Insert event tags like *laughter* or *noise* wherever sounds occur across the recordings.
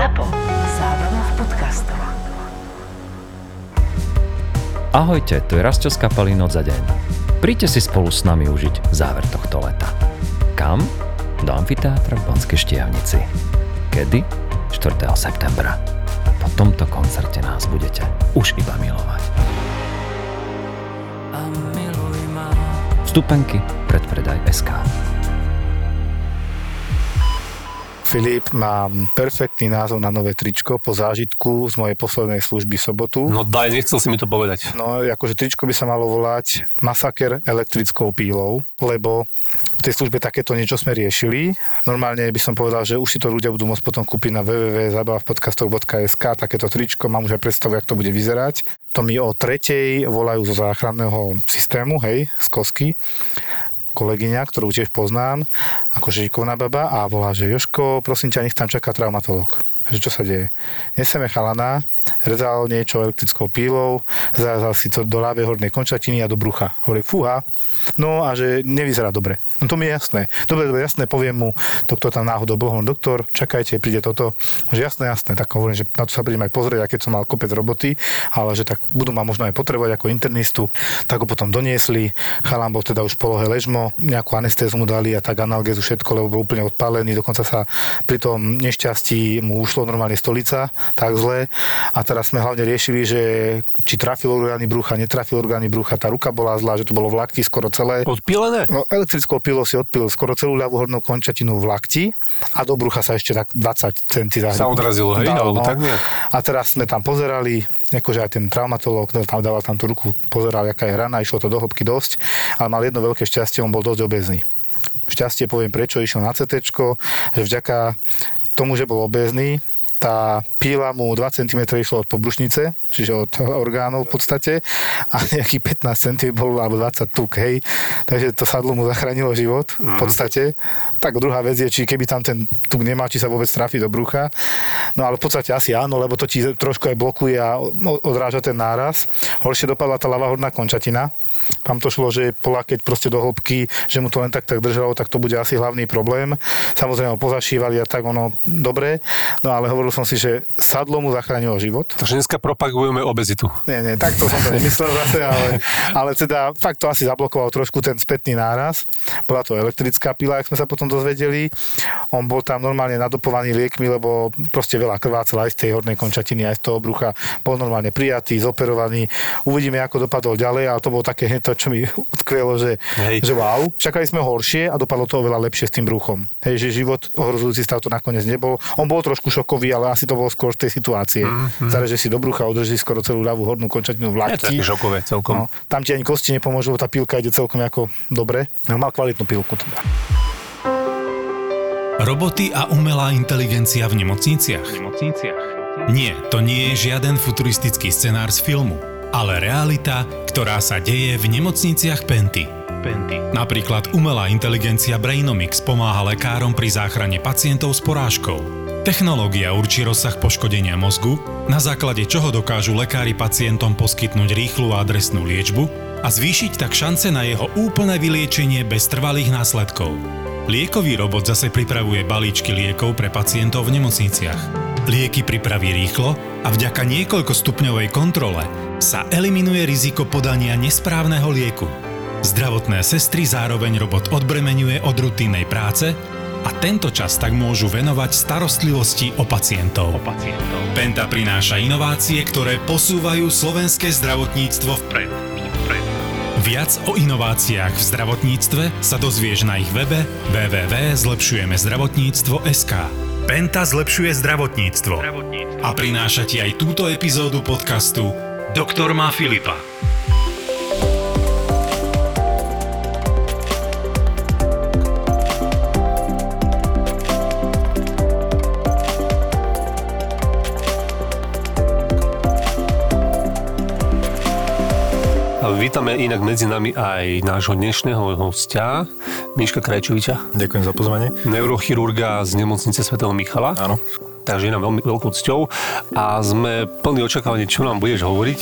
ZAPO. Zábrná v podcastov. Ahojte, tu je Rastio z kapely Noc za deň. Príďte si spolu s nami užiť záver tohto leta. Kam? Do amfiteátra v Banskej Štiavnici. Kedy? 4. septembra. Po tomto koncerte nás budete už iba milovať. Vstupenky predpredaj SK. Filip, mám perfektný názov na nové tričko po zážitku z mojej poslednej služby v sobotu. No daj, nechcel si mi to povedať. No, akože tričko by sa malo volať Masaker elektrickou pílou, lebo v tej službe takéto niečo sme riešili. Normálne by som povedal, že už si to ľudia budú môcť potom kúpiť na www.zabavapodcastov.sk takéto tričko, mám už aj predstavu, jak to bude vyzerať. To mi o tretej volajú zo záchranného systému, hej, z Kosky kolegyňa, ktorú tiež poznám, ako šikovná baba a volá, že Joško, prosím ťa, nech tam čaká traumatolog. Že čo sa deje? Neseme chalana, rezal niečo elektrickou pílou, zarazal si to do ľavej hornej končatiny a do brucha. Hovorí, fúha, no a že nevyzerá dobre. No to mi je jasné. Dobre, dobre, jasné, poviem mu, to, kto tam náhodou bol, doktor, čakajte, príde toto. Že jasné, jasné, tak hovorím, že na to sa prídem aj pozrieť, aj keď som mal kopec roboty, ale že tak budú ma možno aj potrebovať ako internistu, tak ho potom doniesli. Chalán bol teda už v polohe ležmo, nejakú anestézu mu dali a tak analgézu všetko, lebo bol úplne odpálený, dokonca sa pri tom nešťastí mu ušlo normálne stolica, tak zle. A teraz sme hlavne riešili, že či trafil orgány brucha, netrafil orgány brucha, tá ruka bola zlá, že to bolo v lakti celé. Odpílené? No, elektrickou pilou si odpil skoro celú ľavú hornú končatinu v lakti a do brucha sa ešte tak 20 cm Sa odrazilo, hej? Dalo, no. tak nejak? A teraz sme tam pozerali, akože aj ten traumatolog tam dával tam tú ruku, pozeral, aká je rana, išlo to do hĺbky dosť, ale mal jedno veľké šťastie, on bol dosť obezný. Šťastie poviem prečo, išiel na CT, že vďaka tomu, že bol obezný, tá píla mu 2 cm išlo od pobrušnice, čiže od orgánov v podstate a nejaký 15 cm bol, alebo 20 tuk, hej. Takže to sadlo mu zachránilo život v podstate. Tak druhá vec je, či keby tam ten tuk nemá, či sa vôbec trafí do brucha. No ale v podstate asi áno, lebo to ti trošku aj blokuje a odráža ten náraz. Horšie dopadla tá ľavá horná končatina. Tam to šlo, že pola, keď proste do hĺbky, že mu to len tak tak držalo, tak to bude asi hlavný problém. Samozrejme ho pozašívali a tak ono dobre. No ale hovoril som si, že sadlo mu zachránilo život. Takže dneska propagujeme obezitu. Nie, nie, takto som to nemyslel zase, ale, ale teda tak to asi zablokoval trošku ten spätný náraz. Bola to elektrická pila, jak sme sa potom dozvedeli. On bol tam normálne nadopovaný liekmi, lebo proste veľa krvácel aj z tej hornej končatiny, aj z toho brucha. Bol normálne prijatý, zoperovaný. Uvidíme, ako dopadol ďalej, ale to bolo také hneď to, čo mi utkvelo, že, Hej. že wow. Čakali sme horšie a dopadlo to oveľa lepšie s tým bruchom. Hej, že život ohrozujúci stav to nakoniec nebol. On bol trošku šokový, ale asi to bolo skôr z tej situácie. Mm-hmm. Zareže si do brucha, održí skoro celú ľavú hornú končatinu v Je to lakti. šokové celkom. No, tam ti ani kosti nepomôžu, tá pilka ide celkom ako dobre. No, mal kvalitnú pilku teda. Roboty a umelá inteligencia v nemocniciach? Nie, to nie je žiaden futuristický scenár z filmu, ale realita, ktorá sa deje v nemocniciach Penty. Napríklad umelá inteligencia Brainomix pomáha lekárom pri záchrane pacientov s porážkou. Technológia určí rozsah poškodenia mozgu, na základe čoho dokážu lekári pacientom poskytnúť rýchlu a adresnú liečbu a zvýšiť tak šance na jeho úplné vyliečenie bez trvalých následkov. Liekový robot zase pripravuje balíčky liekov pre pacientov v nemocniciach. Lieky pripraví rýchlo a vďaka niekoľkostupňovej kontrole sa eliminuje riziko podania nesprávneho lieku. Zdravotné sestry zároveň robot odbremenuje od rutinnej práce a tento čas tak môžu venovať starostlivosti o pacientov. O pacientov. Penta prináša inovácie, ktoré posúvajú slovenské zdravotníctvo vpred. Viac o inováciách v zdravotníctve sa dozvieš na ich webe www.zlepšujemezdravotníctvo.sk Penta zlepšuje zdravotníctvo a prináša ti aj túto epizódu podcastu Doktor má Filipa. Vítame inak medzi nami aj nášho dnešného hostia, Miška Krajčoviča, Ďakujem za pozvanie. neurochirurga z nemocnice svätého Michala. Áno. Takže je nám veľmi veľkou cťou a sme plní očakávania, čo nám budeš hovoriť.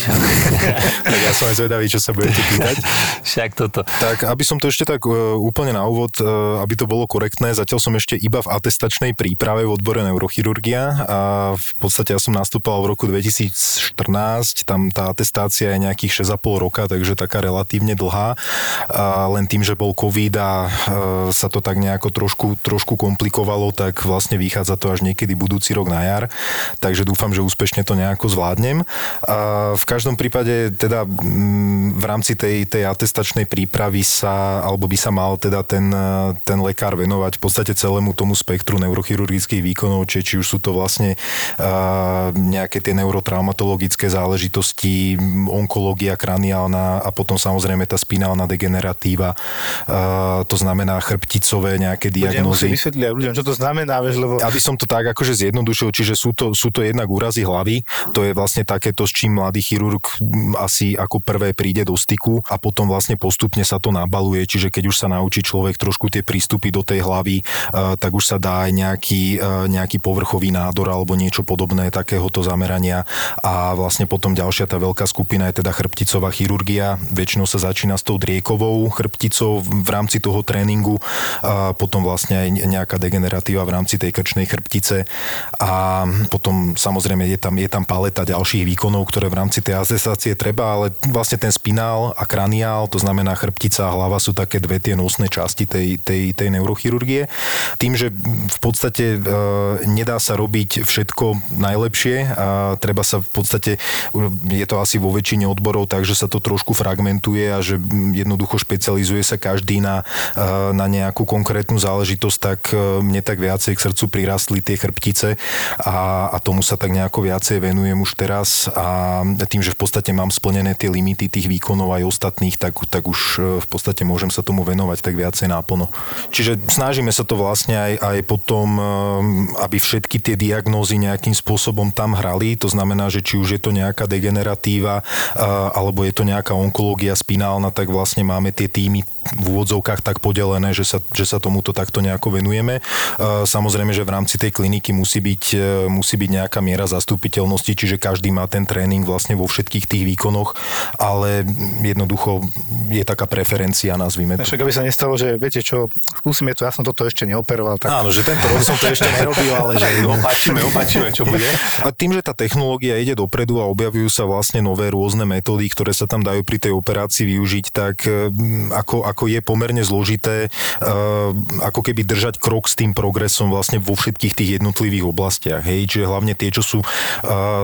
*laughs* tak ja som aj zvedavý, čo sa budete pýtať. *laughs* Však toto. Tak, aby som to ešte tak uh, úplne na úvod, uh, aby to bolo korektné, zatiaľ som ešte iba v atestačnej príprave v odbore neurochirurgia a v podstate ja som nastúpal v roku 2014, tam tá atestácia je nejakých 6,5 roka, takže taká relatívne dlhá. A len tým, že bol COVID a uh, sa to tak nejako trošku, trošku komplikovalo, tak vlastne vychádza to až niekedy budúci rok na jar. Takže dúfam, že úspešne to nejako zvládnem. A v každom prípade teda mm, v rámci tej, tej atestačnej prípravy sa, alebo by sa mal teda ten, ten lekár venovať v podstate celému tomu spektru neurochirurgických výkonov, či, či už sú to vlastne uh, nejaké tie neurotraumatologické záležitosti, onkológia kraniálna a potom samozrejme tá spinálna degeneratíva, uh, to znamená chrbticové nejaké diagnózy. Vysvetliť aj ľuďom, čo to znamená, vieš, lebo... Aby som to tak akože zjednodušil, čiže sú to, sú to jednak úrazy hlavy, to je vlastne takéto, s čím mladý chirurg asi ako prvé príde do styku a potom vlastne postupne sa to nabaluje, čiže keď už sa naučí človek trošku tie prístupy do tej hlavy, tak už sa dá aj nejaký, nejaký povrchový nádor alebo niečo podobné takéhoto zamerania. A vlastne potom ďalšia tá veľká skupina je teda chrbticová chirurgia, väčšinou sa začína s tou driekovou chrbticou v rámci toho tréningu a potom vlastne aj nejaká degeneratíva v rámci tej krčnej chrbtice a potom samozrejme je tam, je tam paleta ďalších výkonov, ktoré v rámci tej atestácie treba, ale vlastne ten spinál a kraniál, to znamená chrbtica a hlava sú také dve tie nosné časti tej, tej, tej neurochirurgie. Tým, že v podstate e, nedá sa robiť všetko najlepšie a treba sa v podstate, je to asi vo väčšine odborov tak, že sa to trošku fragmentuje a že jednoducho špecializuje sa každý na, e, na nejakú konkrétnu záležitosť, tak e, mne tak viacej k srdcu prirastli tie chrbtice a, a tomu sa tak nejako viacej venujem už teraz a tým, že v podstate mám splnené tie limity tých výkonov aj ostatných, tak, tak už e, v podstate môžem sa tomu venovať tak viacej náplno. Čiže snažíme sa to vlastne aj, aj potom, e, aby všetky tie diagnózy nejakým spôsobom tam hrali, to znamená, že či už je to nejaká degeneratíva e, alebo je to nejaká onkológia spinálna, tak vlastne máme tie týmy v úvodzovkách tak podelené, že sa, že sa tomuto takto nejako venujeme. Samozrejme, že v rámci tej kliniky musí byť, musí byť nejaká miera zastupiteľnosti, čiže každý má ten tréning vlastne vo všetkých tých výkonoch, ale jednoducho je taká preferencia, nazvime to. Však aby sa nestalo, že viete čo, skúsime to, ja som toto ešte neoperoval. Tak... Áno, že tento rok som to ešte nerobil, ale že... *laughs* Opačíme, opačíme, čo bude. A tým, že tá technológia ide dopredu a objavujú sa vlastne nové rôzne metódy, ktoré sa tam dajú pri tej operácii využiť, tak ako, ako je pomerne zložité, ako keby držať krok s tým progresom vlastne vo všetkých tých jednotlivých oblastiach. Hej? Čiže hlavne tie, čo sú,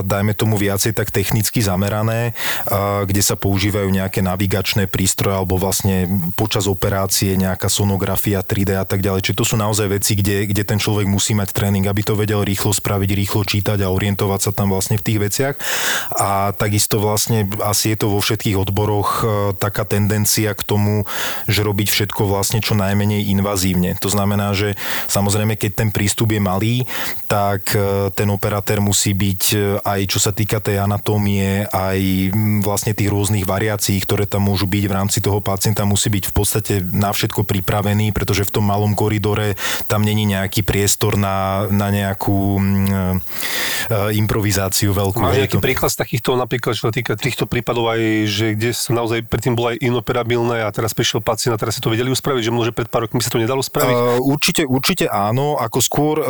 dajme tomu viacej tak technicky zamerané, kde sa používajú nejaké navigačné prístroje alebo vlastne počas operácie nejaká sonografia 3D a tak ďalej. Čiže to sú naozaj veci, kde, kde ten človek musí mať tréning, aby to vedel rýchlo spraviť, rýchlo čítať a orientovať sa tam vlastne v tých veciach. A takisto vlastne asi je to vo všetkých odboroch taká tendencia k tomu, že robiť všetko vlastne čo najmenej invazívne. To znamená, že samozrejme, keď ten prístup je malý, tak e, ten operatér musí byť e, aj čo sa týka tej anatómie, aj vlastne tých rôznych variácií, ktoré tam môžu byť v rámci toho pacienta, musí byť v podstate na všetko pripravený, pretože v tom malom koridore tam není nejaký priestor na, na nejakú uh, improvizáciu veľkú. Máš nejaký to... príklad z takýchto napríklad, čo sa týka týchto prípadov aj, že kde sa naozaj predtým bolo aj inoperabilné a teraz prišiel pacient a teraz si to vedeli uspraviť, že možno pred pár rokmi sa to nedalo spraviť? Uh, určite, určite áno, ako skôr uh,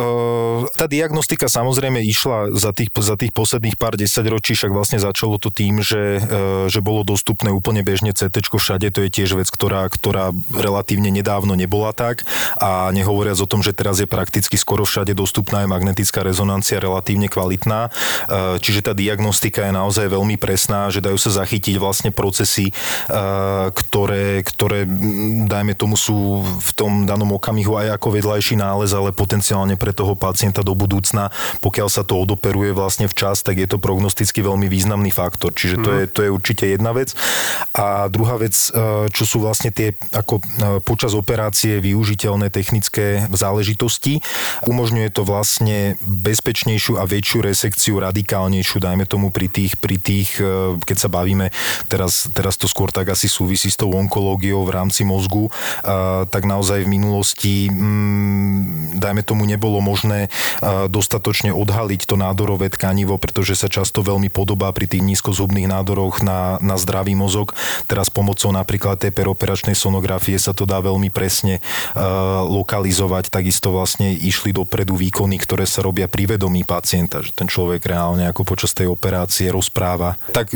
tá diagnostika samozrejme išla za tých, za tých posledných pár desaťročí, však vlastne začalo to tým, že, uh, že bolo dostupné úplne bežne CT všade, to je tiež vec, ktorá, ktorá relatívne nedávno nebola tak a nehovoriac o tom, že teraz je prakticky skoro všade dostupná aj magnetická rezonancia relatívne kvalitná, uh, čiže tá diagnostika je naozaj veľmi presná, že dajú sa zachytiť vlastne procesy, uh, ktoré, ktoré dajme tomu sú v tom danom okamihu aj ako vedľajší nález, ale potenciálne pre toho pacienta do budúcna, pokiaľ sa to odoperuje vlastne včas, tak je to prognosticky veľmi významný faktor. Čiže to, mm. je, to je určite jedna vec. A druhá vec, e, čo sú vlastne tie ako e, počas operácie využiteľné technické záležitosti, umožňuje to vlastne bezpečnejšiu a väčšiu resekciu, radikálnejšiu, dajme tomu pri tých, pri tých e, keď sa bavíme, teraz, teraz to skôr tak asi súvisí s tou onkológiou v rámci mozgu, tak naozaj v minulosti, mm, dajme tomu, nebolo možné dostatočne odhaliť to nádorové tkanivo, pretože sa často veľmi podobá pri tých nízkozubných nádoroch na, na zdravý mozog. Teraz pomocou napríklad tej peroperačnej sonografie sa to dá veľmi presne lokalizovať. Takisto vlastne išli dopredu výkony, ktoré sa robia pri vedomí pacienta, že ten človek reálne ako počas tej operácie rozpráva. Tak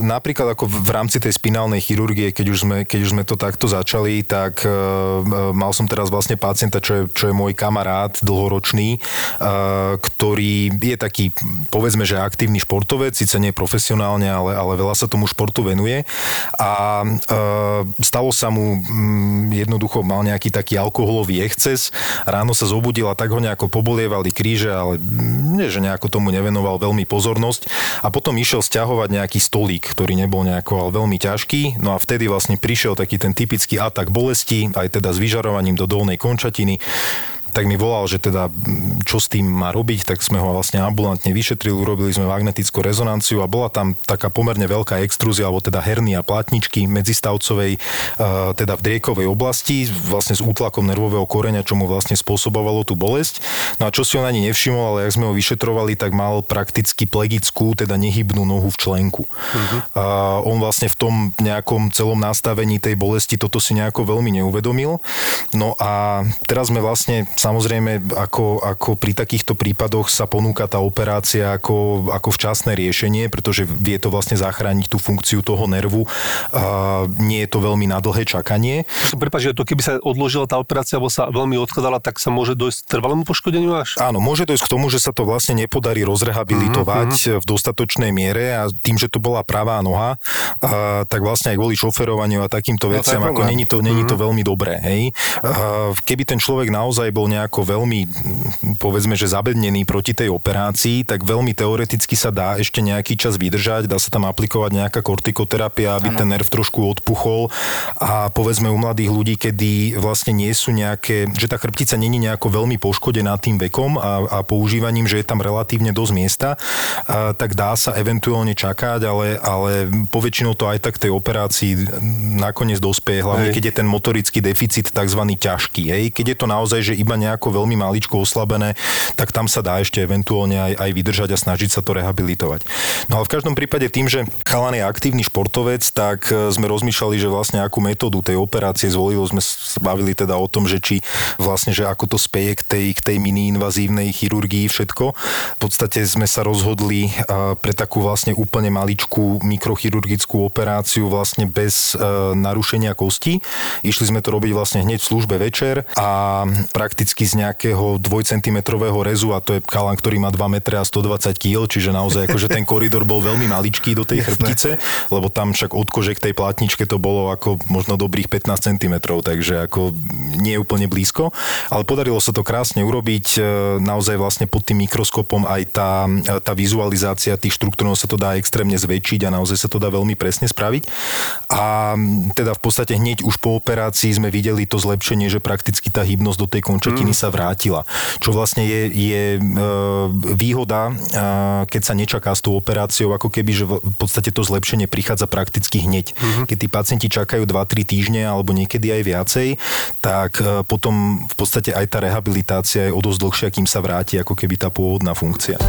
napríklad ako v rámci tej spinálnej chirurgie, keď už sme, keď už sme to takto začali, tak uh, mal som teraz vlastne pacienta, čo je, čo je môj kamarát dlhoročný, uh, ktorý je taký, povedzme, že aktívny športovec, síce nie profesionálne, ale, ale veľa sa tomu športu venuje. A uh, stalo sa mu um, jednoducho mal nejaký taký alkoholový exces, ráno sa zobudil a tak ho nejako pobolievali kríže, ale nie, že nejako tomu nevenoval veľmi pozornosť. A potom išiel stiahovať nejaký stolík, ktorý nebol nejako ale veľmi ťažký. No a vtedy vlastne prišiel taký ten typický atak bolesti, aj teda s vyžarovaním do dolnej končatiny tak mi volal, že teda čo s tým má robiť, tak sme ho vlastne ambulantne vyšetrili, urobili sme magnetickú rezonanciu a bola tam taká pomerne veľká extrúzia, alebo teda hernia plátničky medzistavcovej, e, teda v driekovej oblasti, vlastne s útlakom nervového koreňa, čo mu vlastne spôsobovalo tú bolesť. No a čo si on ani nevšimol, ale ak sme ho vyšetrovali, tak mal prakticky plegickú, teda nehybnú nohu v členku. Uh-huh. A on vlastne v tom nejakom celom nastavení tej bolesti toto si nejako veľmi neuvedomil. No a teraz sme vlastne Samozrejme, ako, ako pri takýchto prípadoch sa ponúka tá operácia ako, ako včasné riešenie, pretože vie to vlastne zachrániť tú funkciu toho nervu. A nie je to veľmi na dlhé čakanie. Prepač, že to keby sa odložila tá operácia alebo sa veľmi odkladala, tak sa môže dojsť k trvalému poškodeniu až? Áno, môže dojsť k tomu, že sa to vlastne nepodarí rozrehabilitovať mm-hmm. v dostatočnej miere a tým, že to bola pravá noha, a, tak vlastne aj kvôli šoferovaniu a takýmto no, veciam, ako není to, není to mm-hmm. veľmi dobré. Hej? A, keby ten človek naozaj bol nejako veľmi, povedzme, že zabednený proti tej operácii, tak veľmi teoreticky sa dá ešte nejaký čas vydržať, dá sa tam aplikovať nejaká kortikoterapia, aby ano. ten nerv trošku odpuchol a povedzme u mladých ľudí, kedy vlastne nie sú nejaké, že tá chrbtica není nejako veľmi poškodená tým vekom a, a používaním, že je tam relatívne dosť miesta, a, tak dá sa eventuálne čakať, ale, ale poväčšinou to aj tak tej operácii nakoniec dospieje, hlavne hej. keď je ten motorický deficit tzv. ťažký. Hej. Keď je to naozaj, že iba nejako veľmi maličko oslabené, tak tam sa dá ešte eventuálne aj, aj vydržať a snažiť sa to rehabilitovať. No ale v každom prípade tým, že chalan je aktívny športovec, tak e, sme rozmýšľali, že vlastne akú metódu tej operácie zvolilo. Sme sa bavili teda o tom, že či vlastne, že ako to speje k tej, k tej mini-invazívnej chirurgii všetko. V podstate sme sa rozhodli e, pre takú vlastne úplne maličkú mikrochirurgickú operáciu vlastne bez e, narušenia kosti. Išli sme to robiť vlastne hneď v službe večer a prakticky prakticky z nejakého 2 cm rezu a to je chalan, ktorý má 2 m a 120 kg, čiže naozaj akože ten koridor bol veľmi maličký do tej chrbtice, lebo tam však od kože k tej plátničke to bolo ako možno dobrých 15 cm, takže ako nie je úplne blízko, ale podarilo sa to krásne urobiť, e, naozaj vlastne pod tým mikroskopom aj tá, e, tá vizualizácia tých štruktúr sa to dá extrémne zväčšiť a naozaj sa to dá veľmi presne spraviť. A teda v podstate hneď už po operácii sme videli to zlepšenie, že prakticky tá hybnosť do tej končetiny tretiny mm. sa vrátila. Čo vlastne je, je e, výhoda, e, keď sa nečaká s tou operáciou, ako keby, že v podstate to zlepšenie prichádza prakticky hneď. Mm-hmm. Keď tí pacienti čakajú 2-3 týždne alebo niekedy aj viacej, tak e, potom v podstate aj tá rehabilitácia je o dosť dlhšia, kým sa vráti ako keby tá pôvodná funkcia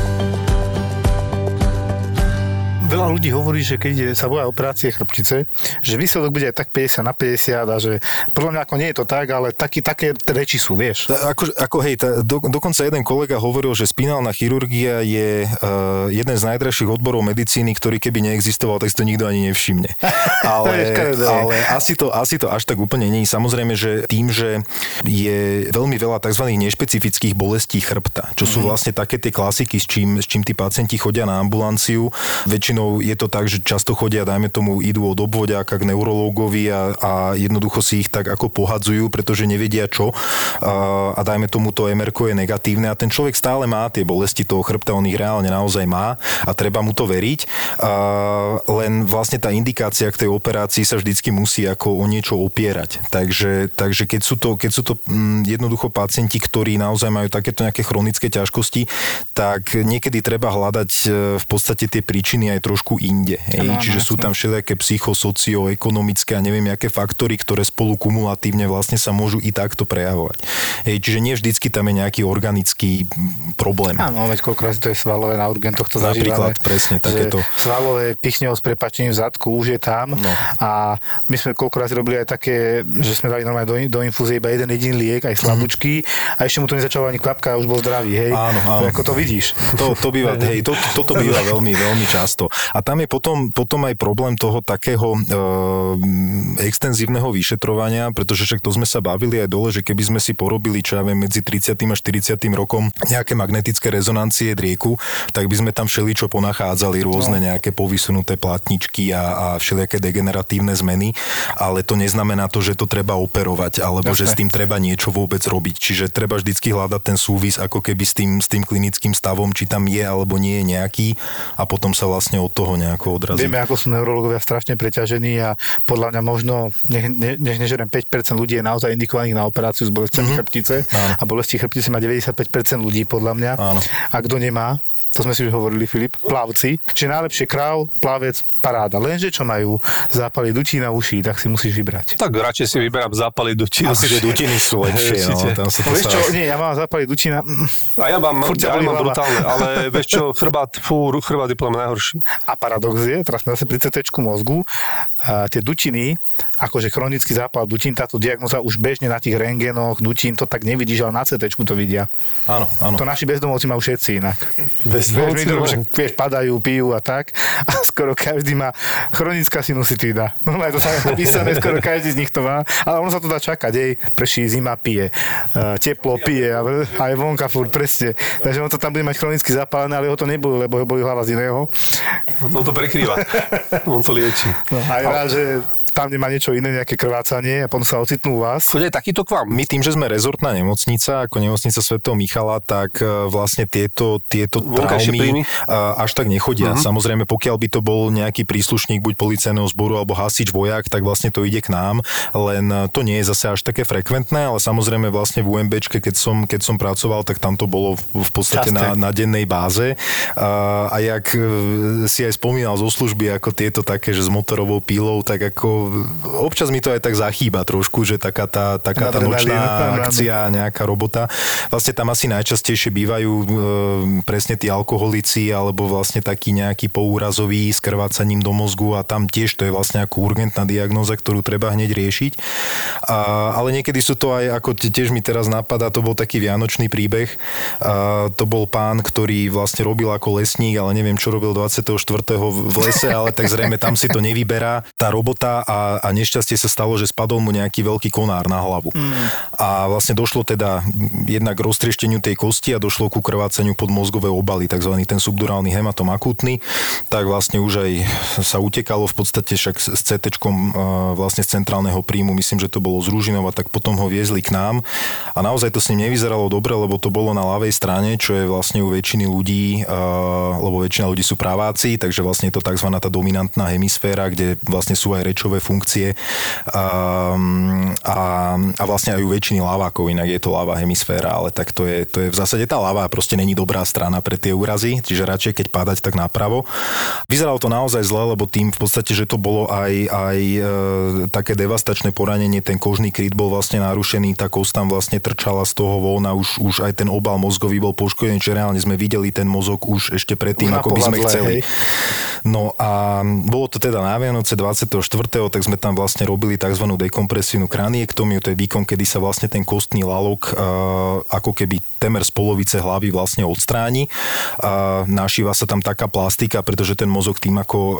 veľa ľudí hovorí, že keď sa boja operácie chrbtice, že výsledok bude aj tak 50 na 50 a že podľa mňa ako nie je to tak, ale taký, také reči sú, vieš. Ako, ako hej, tá, do, dokonca jeden kolega hovoril, že spinálna chirurgia je uh, jeden z najdražších odborov medicíny, ktorý keby neexistoval, tak si to nikto ani nevšimne. *laughs* Ale, ale asi, to, asi to až tak úplne nie. Samozrejme, že tým, že je veľmi veľa tzv. nešpecifických bolestí chrbta, čo sú mm-hmm. vlastne také tie klasiky, s čím, s čím tí pacienti chodia na ambulanciu, väčšinou väčšinou je to tak, že často chodia, dajme tomu, idú od obvodiaka k neurológovi a, a jednoducho si ich tak ako pohadzujú, pretože nevedia čo a, a dajme tomu to MR je negatívne a ten človek stále má tie bolesti toho chrbta, on ich reálne naozaj má a treba mu to veriť. A, len vlastne tá indikácia k tej operácii sa vždycky musí ako o niečo opierať. Takže, takže keď sú to, keď sú to mm, jednoducho pacienti, ktorí naozaj majú takéto nejaké chronické ťažkosti, tak niekedy treba hľadať e, v podstate tie príčiny aj trošku inde. Hej? Áno, Čiže sú tam všelijaké psychosocioekonomické a neviem, aké faktory, ktoré spolu kumulatívne vlastne sa môžu i takto prejavovať. Hej, čiže nie vždycky tam je nejaký organický problém. Áno, veď koľko razy to je svalové na urgentoch, to Napríklad, zažívame. presne, takéto. Svalové pichňou s prepačením v zadku už je tam No. a my sme koľko razy robili aj také, že sme dali normálne do, do infúzie iba jeden jediný liek, aj slabúčky a ešte mu to nezačalo ani kvapka už bol zdravý, hej. Áno, áno. Ako to vidíš. To, to býva, *laughs* hej, to, toto býva veľmi, veľmi často. A tam je potom, potom aj problém toho takého e, extenzívneho vyšetrovania, pretože však to sme sa bavili aj dole, že keby sme si porobili, čo ja viem, medzi 30. a 40. rokom nejaké magnetické rezonancie drieku, tak by sme tam všeličo ponachádzali, rôzne No. nejaké povysunuté platničky a, a všelijaké degeneratívne zmeny, ale to neznamená to, že to treba operovať, alebo že Jasné. s tým treba niečo vôbec robiť. Čiže treba vždycky hľadať ten súvis ako keby s tým, s tým klinickým stavom, či tam je alebo nie je nejaký a potom sa vlastne od toho nejako odrazí. Vieme, ako sú neurologovia strašne preťažení a podľa mňa možno, nech, ne, nech nežerem 5% ľudí je naozaj indikovaných na operáciu s bolestiami mm-hmm. chrbtice Áno. a bolesti chrbtice má 95% ľudí podľa mňa. Áno. A kto nemá, to sme si už hovorili, Filip, plavci, čiže najlepšie kráv, plavec, paráda. Lenže čo majú zápaly dutí na uši, tak si musíš vybrať. Tak radšej si vyberám zápaly do či. Asi, že dutiny sú lepšie, no, tam sa to Vieš čo, nie, ja mám zápaly dutina mm, A ja mám, Furt ťa ja mám hlava. brutálne, ale *laughs* vieš čo, chrbát, fú, chrbát je podľa najhorší. a paradox je, teraz sme zase pri CT mozgu, tie dutiny, akože chronický zápal dutín, táto diagnoza už bežne na tých rengenoch dutín, to tak nevidíš, ale na CT to vidia. Áno, áno. To naši bezdomovci majú všetci inak. Bez Vieš, že, vieš, padajú, pijú a tak. A skoro každý má chronická sinusitída. Normálne to sa napísané, skoro každý z nich to má. Ale ono sa to dá čakať, jej, prší, zima pije, uh, teplo pije a aj vonka furt, presne. Takže on to tam bude mať chronicky zapálené, ale ho to neboli, lebo ho boli hlava z iného. On to prekrýva. *laughs* On to lieči. No, a je rád, že tam nemá niečo iné, nejaké krvácanie a potom sa ocitnú u vás. Chodí aj takýto k vám. My tým, že sme rezortná nemocnica, ako nemocnica Svetého Michala, tak e, vlastne tieto, tieto traumy a, až tak nechodia. Uh-huh. Samozrejme, pokiaľ by to bol nejaký príslušník buď policajného zboru alebo hasič vojak, tak vlastne to ide k nám, len e, to nie je zase až také frekventné, ale samozrejme vlastne v UMBčke, keď som, keď som pracoval, tak tam to bolo v, podstate na, Časté. na dennej báze. A, a jak e, si aj spomínal zo služby, ako tieto také, že s motorovou pílou, tak ako občas mi to aj tak zachýba trošku, že taká tá, taká tá nočná akcia, nejaká robota. Vlastne tam asi najčastejšie bývajú e, presne tí alkoholici alebo vlastne taký nejaký poúrazový s krvácaním do mozgu a tam tiež to je vlastne ako urgentná diagnóza, ktorú treba hneď riešiť. A, ale niekedy sú to aj, ako tiež mi teraz napadá, to bol taký vianočný príbeh. A, to bol pán, ktorý vlastne robil ako lesník, ale neviem, čo robil 24. v lese, ale tak zrejme tam si to nevyberá. Tá robota a, a nešťastie sa stalo, že spadol mu nejaký veľký konár na hlavu. Mm. A vlastne došlo teda jednak k roztriešteniu tej kosti a došlo ku krvácaniu pod mozgové obaly, tzv. ten subdurálny hematom akútny. Tak vlastne už aj sa utekalo v podstate však s CT vlastne z centrálneho príjmu, myslím, že to bolo z Ružinova, tak potom ho viezli k nám. A naozaj to s ním nevyzeralo dobre, lebo to bolo na ľavej strane, čo je vlastne u väčšiny ľudí, uh, lebo väčšina ľudí sú praváci, takže vlastne je to tzv. tá dominantná hemisféra, kde vlastne sú aj rečové funkcie um, a, a vlastne aj u väčšiny lavákov, inak je to ľavá hemisféra, ale tak to je, to je v zásade tá ľavá proste není dobrá strana pre tie úrazy, čiže radšej keď padať tak napravo. Vyzeralo to naozaj zle, lebo tým v podstate, že to bolo aj, aj e, také devastačné poranenie, ten kožný kryt bol vlastne narušený, tá kost tam vlastne trčala z toho von a už, už aj ten obal mozgový bol poškodený, čiže reálne sme videli ten mozog už ešte predtým, Už ako by sme chceli. hej. No a bolo to teda na Vianoce 24. tak sme tam vlastne robili tzv. dekompresívnu kraniektomiu, to je výkon, kedy sa vlastne ten kostný lalok uh, ako keby temer z polovice hlavy vlastne odstráni. Uh, našíva sa tam taká plastika, pretože ten mozog tým, ako uh,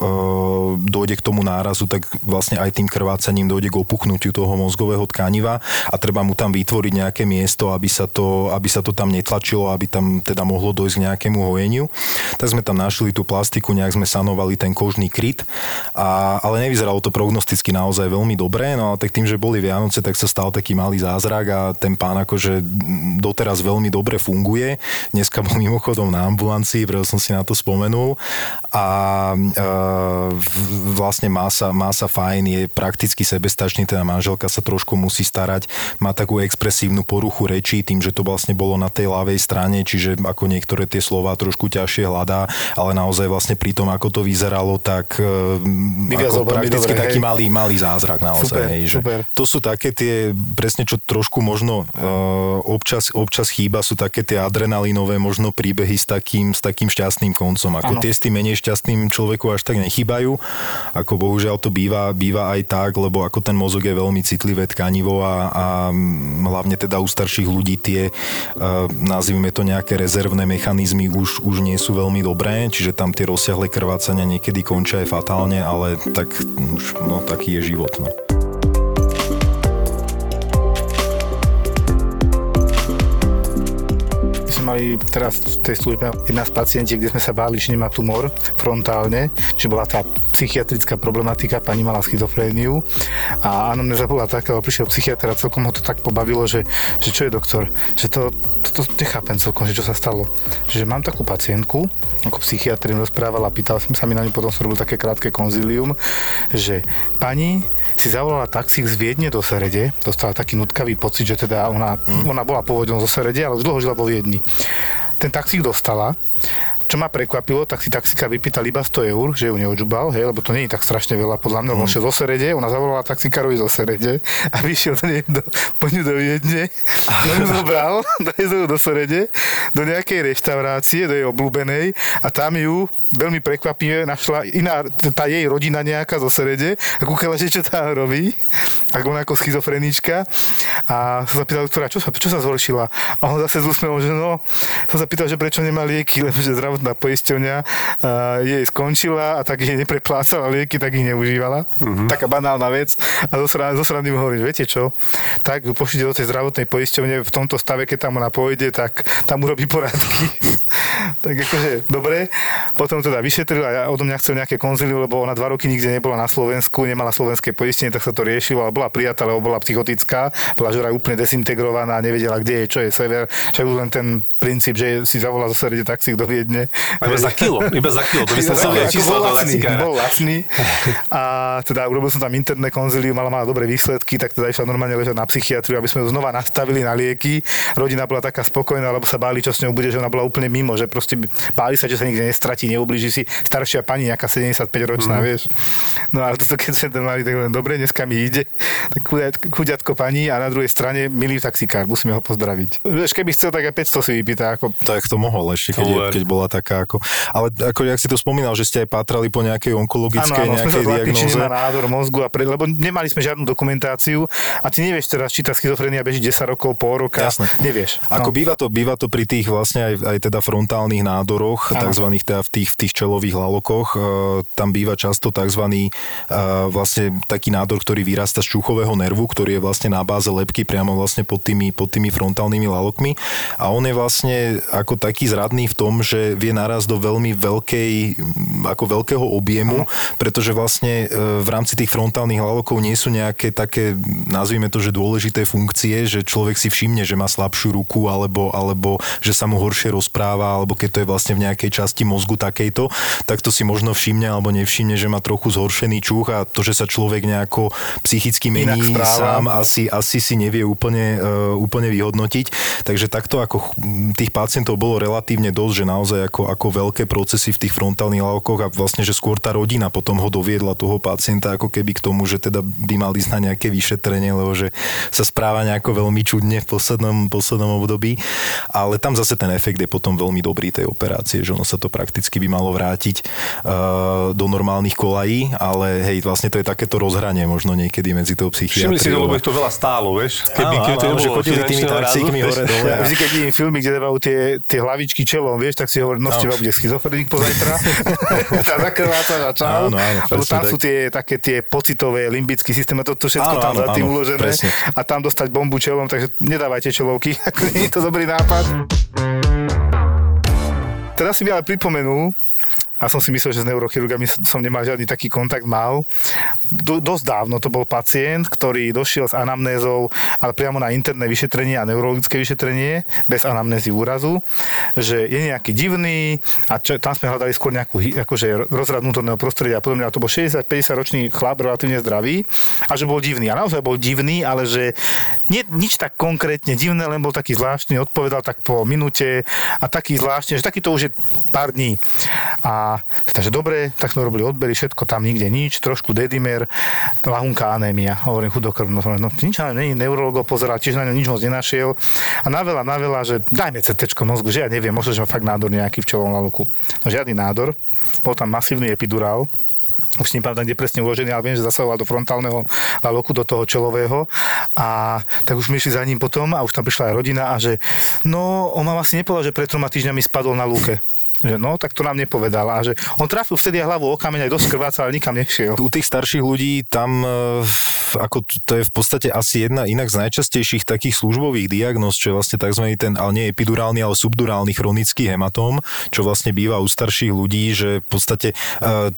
dojde k tomu nárazu, tak vlastne aj tým krvácaním dojde k opuchnutiu toho mozgového tkaniva a treba mu tam vytvoriť nejaké miesto, aby sa to, aby sa to tam netlačilo, aby tam teda mohlo dojsť k nejakému hojeniu. tak sme tam našli tú plastiku, nejak sme sanovali ten kožný kryt, a, ale nevyzeralo to prognosticky naozaj veľmi dobre, no ale tak tým, že boli Vianoce, tak sa stal taký malý zázrak a ten pán akože doteraz veľmi dobre funguje. Dneska bol mimochodom na ambulancii, preto som si na to spomenul a e, vlastne má sa, má sa fajn, je prakticky sebestačný, teda manželka sa trošku musí starať, má takú expresívnu poruchu rečí, tým, že to vlastne bolo na tej ľavej strane, čiže ako niektoré tie slova trošku ťažšie hľadá, ale naozaj vlastne pri tom, ako to vyzeralo, tak e, ako prakticky dobre, taký hej. malý, malý zázrak naozaj. Super, hej, že super. To sú také tie, presne čo trošku možno e, občas, občas chýba, sú také tie adrenalinové možno príbehy s takým, s takým šťastným koncom. Ako ano. tie s tým menej šťastným človeku až tak nechybajú. Ako bohužiaľ to býva, býva aj tak, lebo ako ten mozog je veľmi citlivé tkanivo a, a hlavne teda u starších ľudí tie, uh, nazvime to nejaké rezervné mechanizmy už, už nie sú veľmi dobré, čiže tam tie rozsiahle krvácania niekedy končia aj fatálne, ale tak už, no, taký je život. No. Mali teraz v tej službe jedna z pacientiek, kde sme sa báli, že nemá tumor frontálne, či bola tá psychiatrická problematika, pani mala schizofréniu a mne bola taká, prišiel psychiatr a celkom ho to tak pobavilo, že, že čo je doktor, že to, to, to nechápem celkom, že čo sa stalo. Že mám takú pacientku, ako psychiatr rozprávala, pýtal som sa mi na ňu, potom som robil také krátke konzílium, že pani si zavolala taxík z Viedne do Serede, dostala taký nutkavý pocit, že teda ona, mm. ona bola pôvodom zo Serede, ale už dlho žila vo Viedni. Ten taxík dostala čo ma prekvapilo, tak si taxika vypýtal iba 100 eur, že ju neodžubal, hej, lebo to nie je tak strašne veľa, podľa mňa, mm. šiel zo Serede, ona zavolala taxikárovi zo Serede a vyšiel do nej do, po ňu do Viedne, no ju zobral, *laughs* dovezol do Serede, do nejakej reštaurácie, do jej obľúbenej a tam ju veľmi prekvapivé našla iná, tá jej rodina nejaká zo Serede a kúkala, že čo tam robí, ako ona ako schizofrenička a sa zapýtal doktora, čo sa, čo sa zhoršila a on zase z úsmevom, že no, sa pýtal, že prečo nemá lieky, *laughs* lebo že zdravotná zdravotná poisťovňa jej skončila a tak jej nepreplácala lieky, tak ich neužívala. Uh-huh. Taká banálna vec. A zo strany, zo strany mu hovorím, viete čo, tak ju pošlite do tej zdravotnej poisťovne v tomto stave, keď tam ona pôjde, tak tam urobí poradky. *laughs* tak akože, dobre. Potom teda vyšetril a ja odo mňa chcel nejaké konziliu, lebo ona dva roky nikde nebola na Slovensku, nemala slovenské poistenie, tak sa to riešilo, ale bola prijatá, lebo bola psychotická, bola žora úplne dezintegrovaná, nevedela, kde je, čo je sever. Však už len ten princíp, že si zavolá zo srede taxík do Viedne. A iba za kilo, iba za kilo, to by som sa číslo bol lacný, bol lacný. A teda urobil som tam interné konzilium, mala mala dobré výsledky, tak teda išla normálne ležať na psychiatriu, aby sme ju znova nastavili na lieky. Rodina bola taká spokojná, lebo sa báli, čo s ňou bude, že ona bola úplne mimo, že proste báli sa, že sa nikde nestratí, neublíži si staršia pani, nejaká 75 ročná, mm. vieš. No ale *laughs* toto keď sme to mali, tak len, dobre, dneska mi ide. Tak chudiatko pani a na druhej strane milý taxikár, musíme ho pozdraviť. Vieš, keby chcel, tak aj 500 si vypýta. Ako... Tak to mohol ešte, keď, keď bola taká ako... Ale ako, jak si to spomínal, že ste aj pátrali po nejakej onkologickej ano, ano, nejakej diagnóze. Áno, nádor mozgu, a pre, lebo nemali sme žiadnu dokumentáciu a ty nevieš teraz, či tá schizofrenia beží 10 rokov, pol roka. Jasne. Nevieš. No. Ako býva to, býva to pri tých vlastne aj, aj teda frontálnych nádoroch, takzvaných teda v tých, v tých čelových lalokoch, uh, tam býva často takzvaný uh, vlastne taký nádor, ktorý vyrasta z čuchového nervu, ktorý je vlastne na báze lepky priamo vlastne pod tými, pod tými frontálnymi lalokmi. A on je vlastne ako taký zradný v tom, že vie naraz do veľmi veľkej, ako veľkého objemu, pretože vlastne e, v rámci tých frontálnych lalokov nie sú nejaké také, nazvime to, že dôležité funkcie, že človek si všimne, že má slabšiu ruku alebo, alebo že sa mu horšie rozpráva, alebo keď to je vlastne v nejakej časti mozgu takejto, tak to si možno všimne alebo nevšimne, že má trochu zhoršený čuch a to, že sa človek nejako psychicky mení sám, asi, asi si nevie úplne, uh, úplne vyhodnotiť. Takže takto ako tých pacientov bolo relatívne dosť, že naozaj ako, ako veľké procesy v tých frontálnych lavkoch a vlastne, že skôr tá rodina potom ho doviedla toho pacienta ako keby k tomu, že teda by mal ísť na nejaké vyšetrenie, lebo že sa správa nejako veľmi čudne v poslednom, poslednom období. Ale tam zase ten efekt je potom veľmi dobrý tej operácie, že ono sa to prakticky by malo vrátiť uh, do normálnych kolají, ale hej, vlastne to je takéto rozhranie možno niekedy medzi tou psychiatriou. Všimli si, lebo ich to veľa stálo, vieš? Keby, áno, keby to áno, že chodili tými taxíkmi hore dole. Vždy, keď vidím filmy, kde dávajú tie, tie hlavičky čelom, vieš, tak si hovorím, no, z teba bude schizofrenik pozajtra. *laughs* tá zakrváca na čau. Áno, áno, lebo tam tak. sú tie také tie pocitové limbické systémy, to, to všetko áno, tam áno, za tým áno, uložené. Presne. A tam dostať bombu čelom, takže nedávajte čelovky, *laughs* nie je to dobrý nápad. Teraz si mi ale pripomenul, a som si myslel, že s neurochirurgami som nemal žiadny taký kontakt mal. Do, dosť dávno to bol pacient, ktorý došiel s anamnézou, ale priamo na interné vyšetrenie a neurologické vyšetrenie, bez anamnézy úrazu, že je nejaký divný a čo, tam sme hľadali skôr nejakú akože rozrad vnútorného prostredia a podobne. A to bol 60-50 ročný chlap, relatívne zdravý a že bol divný. A naozaj bol divný, ale že nie, nič tak konkrétne divné, len bol taký zvláštny, odpovedal tak po minúte a taký zvláštny, že taký to už je pár dní. A takže dobre, tak sme robili odbery, všetko tam nikde nič, trošku dedimer, lahunka anémia, hovorím chudokrvno, no nič ale není neurologov pozeral, tiež na ňo nič moc nenašiel a na veľa, na veľa, že dajme CT mozgu, že ja neviem, možno, že má fakt nádor nejaký v čelovom laluku. No žiadny nádor, bol tam masívny epidurál, už ním pamätám, kde presne uložený, ale viem, že zasahoval do frontálneho laloku, do toho čelového a tak už my išli za ním potom a už tam prišla aj rodina a že no, on ma vlastne nepovedal, že pred troma týždňami spadol na lúke. Že no, tak to nám nepovedal. A že on trafil vtedy hlavu o kameň aj dosť krváca, ale nikam nešiel. U tých starších ľudí tam, e, ako to je v podstate asi jedna inak z najčastejších takých službových diagnóz, čo je vlastne tzv. ten, ale nie epidurálny, ale subdurálny chronický hematóm, čo vlastne býva u starších ľudí, že v podstate e,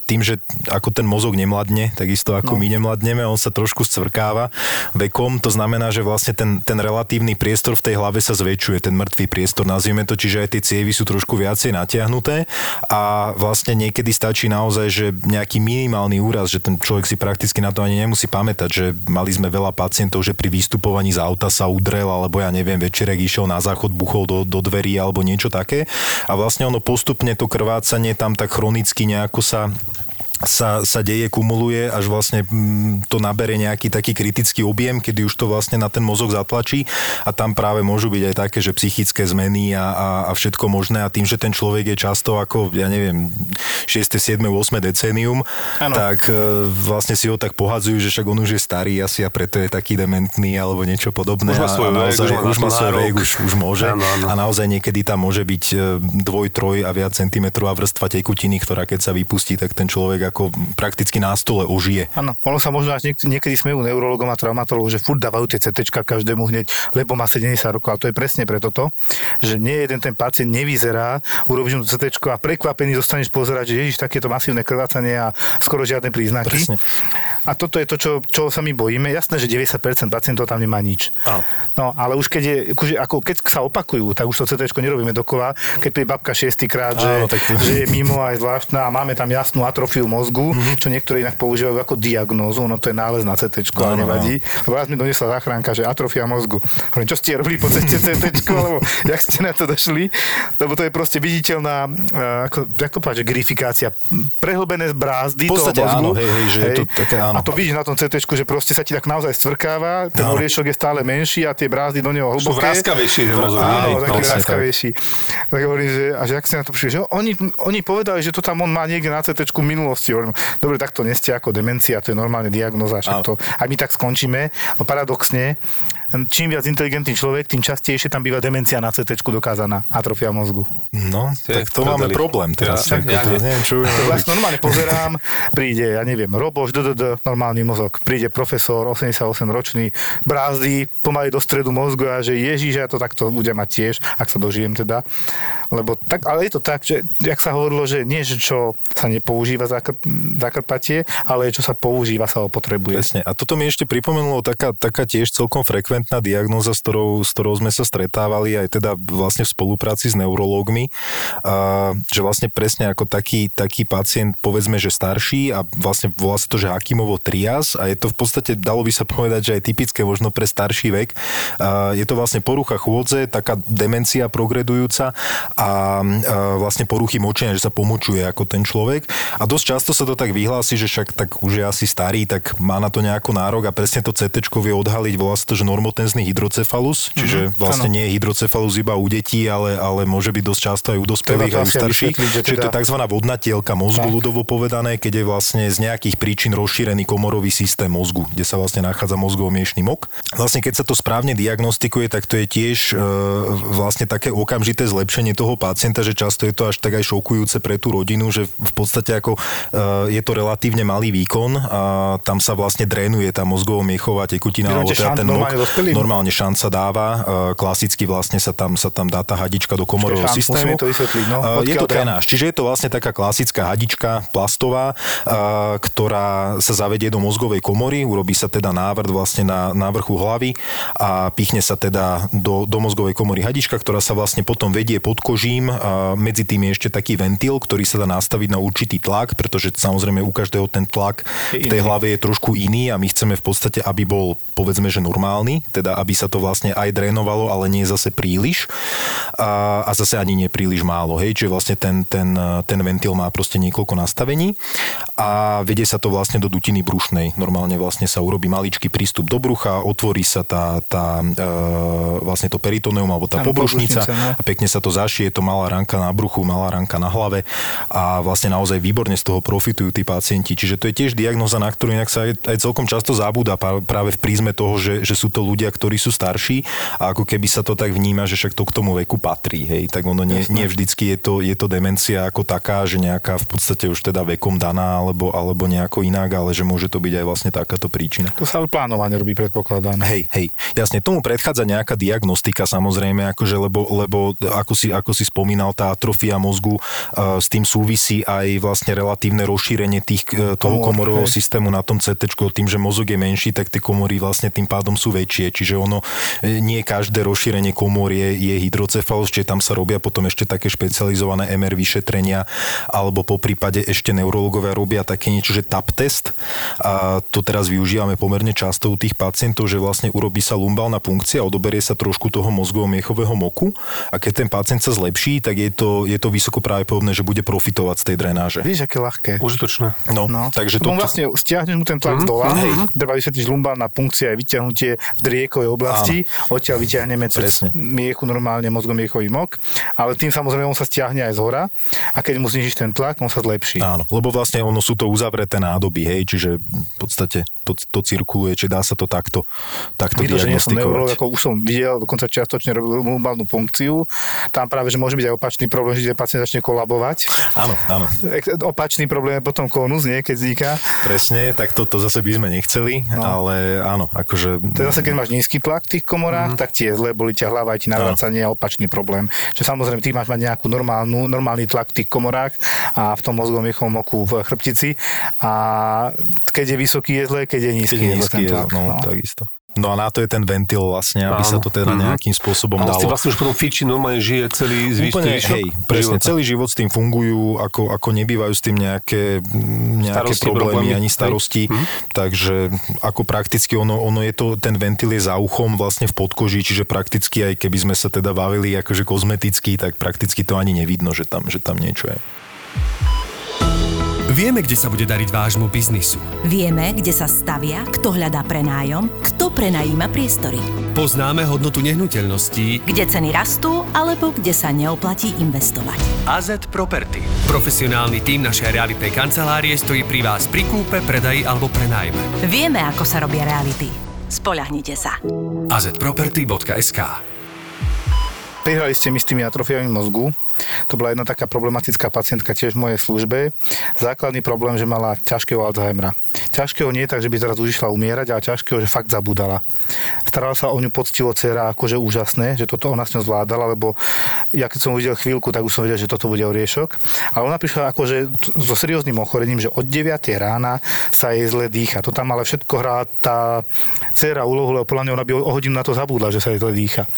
tým, že ako ten mozog nemladne, takisto ako no. my nemladneme, on sa trošku scvrkáva vekom, to znamená, že vlastne ten, ten relatívny priestor v tej hlave sa zväčšuje, ten mŕtvý priestor, nazvieme to, čiže aj tie cievy sú trošku viacej natiahnuté zasiahnuté a vlastne niekedy stačí naozaj, že nejaký minimálny úraz, že ten človek si prakticky na to ani nemusí pamätať, že mali sme veľa pacientov, že pri vystupovaní z auta sa udrel, alebo ja neviem, večerek išiel na záchod, buchol do, do dverí alebo niečo také. A vlastne ono postupne to krvácanie tam tak chronicky nejako sa sa, sa deje, kumuluje, až vlastne mm, to nabere nejaký taký kritický objem, kedy už to vlastne na ten mozog zatlačí a tam práve môžu byť aj také, že psychické zmeny a, a, a všetko možné a tým, že ten človek je často ako, ja neviem, 6., 7., 8. decénium, ano. tak e, vlastne si ho tak pohadzujú, že však on už je starý asi a preto je taký dementný alebo niečo podobné. Už má svoj vek, už, už má svoj vek, už, už môže. Ano, ano. A naozaj niekedy tam môže byť e, dvoj, troj a viac centimetrová vrstva tekutiny, ktorá keď sa vypustí, tak ten človek ako prakticky na stole ožije. Áno, ono sa možno až niekedy, niekedy smejú neurologom a traumatologom, že furt dávajú tie CT každému hneď, lebo má 70 rokov, ale to je presne preto to, že nie jeden ten pacient nevyzerá, urobíš mu CT a prekvapený zostaneš pozerať, že ježiš, takéto masívne krvácanie a skoro žiadne príznaky. Presne. A toto je to, čo, čo sa my bojíme. Jasné, že 90% pacientov tam nemá nič. Áno. No, ale už keď, je, ako keď sa opakujú, tak už to CT nerobíme dokola. Keď je babka šiestýkrát, že, tak že je mimo aj zvláštna a máme tam jasnú atrofiu mozgu, mm-hmm. čo niektorí inak používajú ako diagnózu, no to je nález na CT, ale nevadí. Lebo raz mi doniesla záchranka, že atrofia mozgu. Hovorím, čo ste robili po ceste CT, alebo jak ste na to došli? Lebo to je proste viditeľná, eh, ako, ako povedať, že grifikácia, prehlbené brázdy v toho mozgu. Áno, hej, hej, že hej. je to také, áno. A to vidíš na tom CT, že proste sa ti tak naozaj stvrkáva, ten oriešok je stále menší a tie brázdy do neho hlboké. Sú vráskavejší. Áno, taký vráskavejší. Tak hovorím, že, a že ak si na to prišli, že oni, oni povedali, že to tam on má niekde na CT v minulosti. Hovorím, dobre, tak to neste ako demencia, to je normálne diagnoza, však to, a my tak skončíme. No paradoxne, čím viac inteligentný človek, tým častejšie tam býva demencia na CT dokázaná, atrofia mozgu. No, tak to máme problém teraz. Ja, ja, ja, neviem, čo to vlastne normálne pozerám, príde, ja neviem, Roboš, DDD, normálny mozog, príde profesor, 88 ročný, brázdy pomaly do stredu mozgu a že ježiš, ja to takto budem mať tiež, ak sa dožijem teda. Lebo tak, ale je to tak, že jak sa hovorilo, že nie, že čo sa nepoužíva zakrpatie, ale čo sa používa, sa ho potrebuje. Presne. A toto mi ešte pripomenulo taká, taká tiež celkom frekventná frekventná diagnóza, s ktorou, s ktorou sme sa stretávali aj teda vlastne v spolupráci s neurológmi, že vlastne presne ako taký, taký pacient, povedzme, že starší a vlastne volá sa to, že Hakimovo trias a je to v podstate, dalo by sa povedať, že aj typické možno pre starší vek. Je to vlastne porucha chôdze, taká demencia progredujúca a, a vlastne poruchy močenia, že sa pomočuje ako ten človek. A dosť často sa to tak vyhlási, že však tak už je asi starý, tak má na to nejako nárok a presne to CT vie odhaliť, volá sa to, že normo hemotenzný hydrocefalus, čiže mm-hmm, vlastne ano. nie je hydrocefalus iba u detí, ale, ale môže byť dosť často aj u dospelých a u starších. Čiže teda... to je tzv. vodná tielka mozgu, tak. ľudovo povedané, keď je vlastne z nejakých príčin rozšírený komorový systém mozgu, kde sa vlastne nachádza mozgovo-miešný mok. Vlastne keď sa to správne diagnostikuje, tak to je tiež e, vlastne také okamžité zlepšenie toho pacienta, že často je to až tak aj šokujúce pre tú rodinu, že v podstate ako e, je to relatívne malý výkon a tam sa vlastne drenuje tá mozgovo-miechová tekutina, alebo teda ten mok vysvetlím? normálne šanca dáva. E, Klasicky vlastne sa tam, sa tam dá tá hadička do komorového systému. to vysvetliť, no. E, Je to drenáž, čiže je to vlastne taká klasická hadička plastová, e, ktorá sa zavedie do mozgovej komory, urobí sa teda návrt vlastne na, na vrchu hlavy a pichne sa teda do, do mozgovej komory hadička, ktorá sa vlastne potom vedie pod kožím. Medzi tým je ešte taký ventil, ktorý sa dá nastaviť na určitý tlak, pretože samozrejme u každého ten tlak v tej hlave je trošku iný a my chceme v podstate, aby bol povedzme, že normálny, teda aby sa to vlastne aj drénovalo, ale nie zase príliš a, a zase ani nie príliš málo, hej, čiže vlastne ten, ten, ten ventil má proste niekoľko nastavení a vedie sa to vlastne do dutiny brušnej. Normálne vlastne sa urobí maličký prístup do brucha, otvorí sa tá, tá e, vlastne to peritoneum alebo tá Áno, pobrušnica no. a pekne sa to zašije, je to malá ranka na bruchu, malá ranka na hlave a vlastne naozaj výborne z toho profitujú tí pacienti. Čiže to je tiež diagnoza, na ktorú inak sa aj, aj celkom často zabúda práve v prízme toho, že, že sú to ľudia, ktorí sú starší a ako keby sa to tak vníma, že však to k tomu veku patrí. Hej. Tak ono nie, nie vždycky je to, je to demencia ako taká, že nejaká v podstate už teda vekom daná alebo, alebo nejako inak, ale že môže to byť aj vlastne takáto príčina. To sa ale plánovanie robí, predpokladám. Hej, hej, jasne, tomu predchádza nejaká diagnostika samozrejme, akože, lebo, lebo ako, si, ako si spomínal, tá atrofia mozgu, uh, s tým súvisí aj vlastne relatívne rozšírenie tých, uh, toho Komor, komorového hej. systému na tom CT, tým, že mozog je menší, tak tie komory vlastne tým pádom sú väčšie, čiže ono, e, nie každé rozšírenie komor je, je hydrocefalus, čiže tam sa robia potom ešte také špecializované MR vyšetrenia, alebo po prípade ešte neurologovia robia také niečo, že TAP test a to teraz využívame pomerne často u tých pacientov, že vlastne urobí sa lumbálna punkcia, odoberie sa trošku toho mozgovo-miechového moku a keď ten pacient sa zlepší, tak je to, je to vysoko pravdepodobné, že bude profitovať z tej drenáže. Vidíš, aké ľahké. Užitočné. No, No, takže to... to, vlastne stiahneš mu ten tlak z dola, treba vysvetliť, že lumbálna punkcia je vyťahnutie v driekovej oblasti, odtiaľ vyťahneme cez miechu normálne mozgomiechový mok, ale tým samozrejme on sa stiahne aj z hora a keď mu znižíš ten tlak, on sa zlepší. Áno, lebo vlastne ono sú to uzavreté nádoby, hej, čiže v podstate to, to cirkuluje, či dá sa to takto, takto Vidno, že nie som neurolog, diagnostikovať. ako už som videl, dokonca čiastočne robil lumbálnu funkciu. Tam práve, že môže byť aj opačný problém, že pacient začne kolabovať. Áno, áno, Opačný problém je potom konus, nie, keď vzniká. presne, tak to, to zase by sme nechceli, No. ale áno, akože... To je zase, keď máš nízky tlak v tých komorách, tak ti je zle, boli ťa hlava, aj ti navracanie a opačný problém. Že samozrejme, ty máš mať nejakú normálnu, normálny tlak v tých komorách a v tom mozgovom miechovom oku v chrbtici a keď je vysoký je zle, keď je nízky, Keď je je zle nízky, je, tlak. no, takisto. No a na to je ten ventil vlastne, aby Áno. sa to teda Mhm. nejakým spôsobom Ale dalo. si vlastne už potom fiči, normálne žije celý Úplne, zvyšok hej, presne, života. celý život s tým fungujú, ako, ako nebývajú s tým nejaké, nejaké Starosti, problémy, problémy, ani starosti, Mhm. takže ako prakticky ono, ono je to, ten ventil je za uchom vlastne v podkoží, čiže prakticky aj keby sme sa teda bavili akože kozmeticky, tak prakticky to ani nevidno, že tam, že tam niečo je. Vieme, kde sa bude dariť vášmu biznisu. Vieme, kde sa stavia, kto hľadá prenájom, kto prenajíma priestory. Poznáme hodnotu nehnuteľností Kde ceny rastú, alebo kde sa neoplatí investovať. AZ Property. Profesionálny tím našej realitnej kancelárie stojí pri vás pri kúpe, predaji alebo prenájme. Vieme, ako sa robia reality. Spoľahnite sa. azproperty.sk Prihrali ste mi s tými atrofiami mozgu. To bola jedna taká problematická pacientka tiež v mojej službe. Základný problém, že mala ťažkého Alzheimera. Ťažkého nie tak, že by teraz už išla umierať, ale ťažkého, že fakt zabudala. Starala sa o ňu poctivo dcera, akože úžasné, že toto ona s ňou zvládala, lebo ja keď som videl chvíľku, tak už som vedel, že toto bude oriešok. Ale ona prišla akože so serióznym ochorením, že od 9 rána sa jej zle dýcha. To tam ale všetko hrá tá dcera úlohu, lebo podľa mňa ona by o hodinu na to zabudla, že sa jej zle dýcha.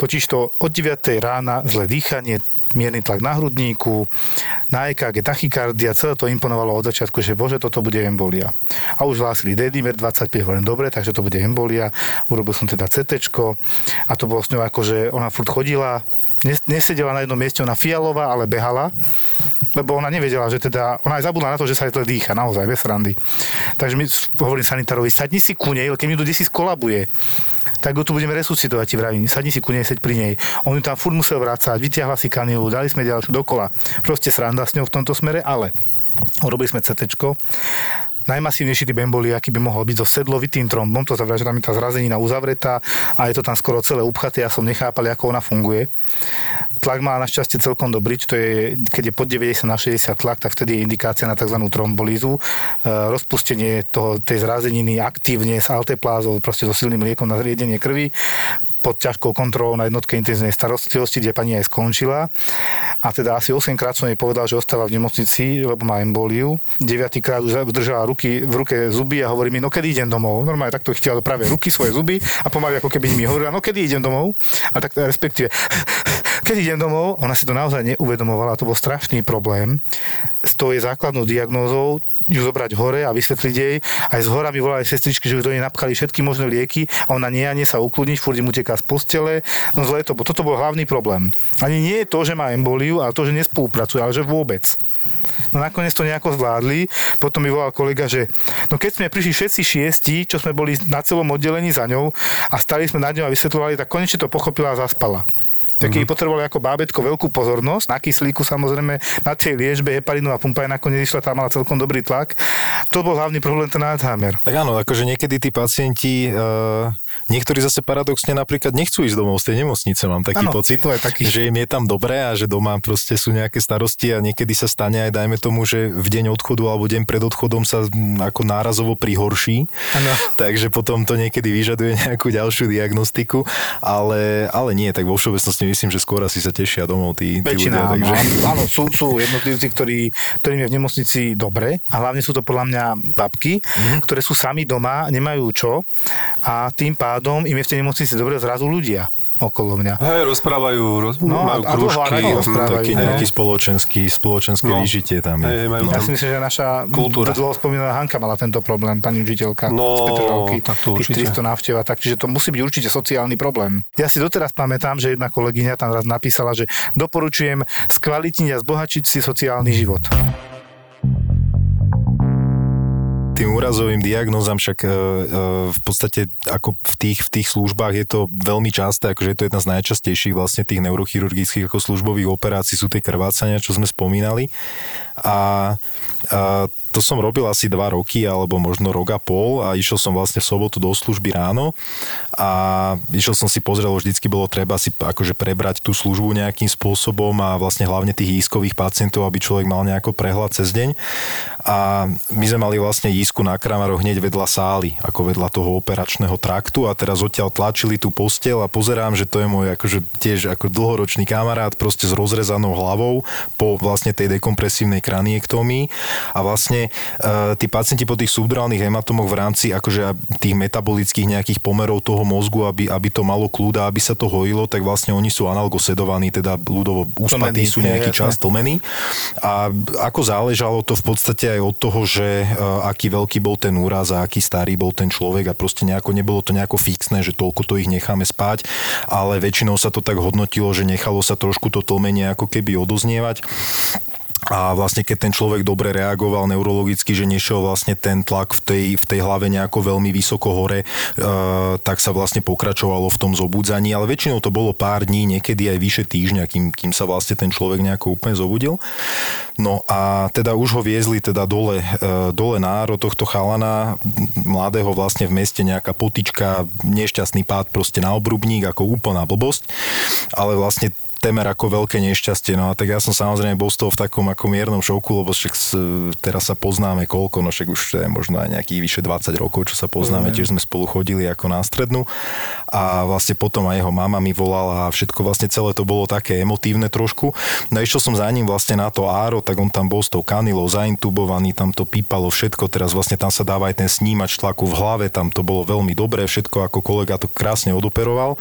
Totižto od 9 rána zle dýchanie, mierny tlak na hrudníku, na EKG tachykardia, celé to imponovalo od začiatku, že bože, toto bude embolia. A už hlásili dedimer 25, hovorím, dobre, takže to bude embolia. Urobil som teda CT a to bolo s ňou ako, že ona furt chodila, nes- nesedela na jednom mieste, ona fialová, ale behala lebo ona nevedela, že teda, ona aj zabudla na to, že sa jej zle dýcha, naozaj, bez randy. Takže mi hovorím sanitárovi, sadni si ku nej, keď mi tu si skolabuje tak ju tu budeme resuscitovať, ti vravím. Sadni si ku nej, pri nej. On ju tam furt musel vrácať, vytiahla si kanilu, dali sme ďalšiu dokola. Proste sranda s ňou v tomto smere, ale urobili sme CT. Najmasívnejší typ embolie, aký by mohol byť so sedlovitým trombom, to znamená, že tam je tá zrazenina uzavretá a je to tam skoro celé upchaté, ja som nechápal, ako ona funguje. Tlak má našťastie celkom dobrý, to je, keď je pod 90 na 60 tlak, tak vtedy je indikácia na tzv. trombolízu. E, rozpustenie toho, tej zrazeniny aktívne s alteplázou, proste so silným liekom na zriedenie krvi pod ťažkou kontrolou na jednotke intenzívnej starostlivosti, kde pani aj skončila. A teda asi 8 krát som jej povedal, že ostáva v nemocnici, lebo má emboliu. 9 krát už držala ruky, v ruke zuby a hovorí mi, no kedy idem domov. Normálne takto chytila do práve ruky svoje zuby a pomaly ako keby mi hovorila, no kedy idem domov. A tak respektíve, *laughs* keď idem domov, ona si to naozaj neuvedomovala, to bol strašný problém s tou základnou diagnózou ju zobrať hore a vysvetliť jej. Aj z hora mi volali sestričky, že už do nej napchali všetky možné lieky a ona nie a nie sa ukludniť, furt im uteká z postele. No zle to, toto bol hlavný problém. Ani nie je to, že má emboliu, ale to, že nespolupracuje, ale že vôbec. No nakoniec to nejako zvládli. Potom mi volal kolega, že no keď sme prišli všetci šiesti, čo sme boli na celom oddelení za ňou a stali sme nad ňou a vysvetľovali, tak konečne to pochopila a zaspala tak jej mhm. potrebovali ako bábetko veľkú pozornosť, na kyslíku samozrejme, na tej liežbe heparinová pumpa je nakoniec išla, tam mala celkom dobrý tlak. To bol hlavný problém ten Alzheimer. Tak áno, akože niekedy tí pacienti uh Niektorí zase paradoxne napríklad nechcú ísť domov z tej nemocnice, mám taký ano, pocit, to je taký. že im je tam dobré a že doma proste sú nejaké starosti a niekedy sa stane aj dajme tomu, že v deň odchodu alebo deň pred odchodom sa ako nárazovo prihorší, ano. takže potom to niekedy vyžaduje nejakú ďalšiu diagnostiku, ale, ale nie, tak vo všeobecnosti myslím, že skôr asi sa tešia domov tí, tí Väčšina, ľudia. Takže... Áno, áno sú, sú jednotlivci, ktorí, ktorým je v nemocnici dobre a hlavne sú to podľa mňa babky, mm-hmm. ktoré sú sami doma, nemajú čo a tým pádom im je v tej nemocnici dobre zrazu ľudia okolo mňa. Hej, rozprávajú, roz, no, majú a, krúžky. A taký nejaký spoločenský, spoločenské no. vyžitie tam je. Hej, majú no. Ja si myslím, že naša kultúra. dlho spomínaná Hanka mala tento problém, pani učiteľka no, z Petrovky, tak to určite. 300 návšteva, tak čiže to musí byť určite sociálny problém. Ja si doteraz pamätám, že jedna kolegyňa tam raz napísala, že doporučujem skvalitniť a zbohačiť si sociálny život tým úrazovým diagnózam však e, e, v podstate ako v tých, v tých službách je to veľmi časté, akože je to jedna z najčastejších vlastne tých neurochirurgických ako službových operácií sú tie krvácania, čo sme spomínali. A, a to som robil asi dva roky alebo možno rok a pol a išiel som vlastne v sobotu do služby ráno a išiel som si pozrieť, vždycky bolo treba si akože prebrať tú službu nejakým spôsobom a vlastne hlavne tých jízkových pacientov, aby človek mal nejako prehľad cez deň. A my sme mali vlastne jízku na Kramaroch hneď vedľa sály, ako vedľa toho operačného traktu a teraz odtiaľ tlačili tú postel a pozerám, že to je môj akože tiež ako dlhoročný kamarát proste s rozrezanou hlavou po vlastne tej dekompresívnej kraniektomii a vlastne vlastne uh, tí pacienti po tých subdurálnych hematomoch v rámci akože tých metabolických nejakých pomerov toho mozgu, aby, aby to malo kľúda, aby sa to hojilo, tak vlastne oni sú analgosedovaní, teda ľudovo uspatí sú nejaký čas tlmení. A ako záležalo to v podstate aj od toho, že uh, aký veľký bol ten úraz a aký starý bol ten človek a proste nejako nebolo to nejako fixné, že toľko to ich necháme spať, ale väčšinou sa to tak hodnotilo, že nechalo sa trošku to tlmenie ako keby odoznievať a vlastne keď ten človek dobre reagoval neurologicky, že nešiel vlastne ten tlak v tej, v tej hlave nejako veľmi vysoko hore, e, tak sa vlastne pokračovalo v tom zobudzaní, ale väčšinou to bolo pár dní, niekedy aj vyše týždňa, kým, kým sa vlastne ten človek nejako úplne zobudil. No a teda už ho viezli teda dole, e, dole na áro tohto chalana, mladého vlastne v meste nejaká potička, nešťastný pád proste na obrubník, ako úplná blbosť, ale vlastne temer ako veľké nešťastie. No a tak ja som samozrejme bol z toho v takom ako miernom šoku, lebo však teraz sa poznáme koľko, no však už je možno aj nejakých vyše 20 rokov, čo sa poznáme, mm. tiež sme spolu chodili ako na strednú a vlastne potom aj jeho mama mi volala a všetko vlastne celé to bolo také emotívne trošku. No išiel som za ním vlastne na to áro, tak on tam bol s tou kanilou zaintubovaný, tam to pípalo všetko, teraz vlastne tam sa dáva aj ten snímač tlaku v hlave, tam to bolo veľmi dobré, všetko ako kolega to krásne odoperoval.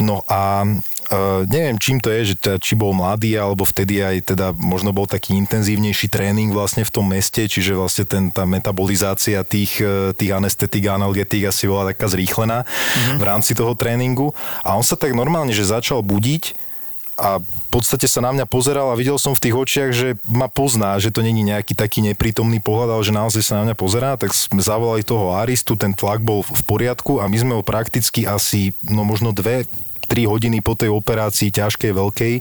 No a Uh, neviem, čím to je, že teda, či bol mladý, alebo vtedy aj teda možno bol taký intenzívnejší tréning vlastne v tom meste, čiže vlastne ten, tá metabolizácia tých, e, tých anestetik a analgetík asi bola taká zrýchlená mm-hmm. v rámci toho tréningu. A on sa tak normálne, že začal budiť a v podstate sa na mňa pozeral a videl som v tých očiach, že ma pozná, že to není nejaký taký neprítomný pohľad, ale že naozaj sa na mňa pozerá, tak sme zavolali toho Aristu, ten tlak bol v poriadku a my sme ho prakticky asi, no možno dve 3 hodiny po tej operácii ťažkej, veľkej,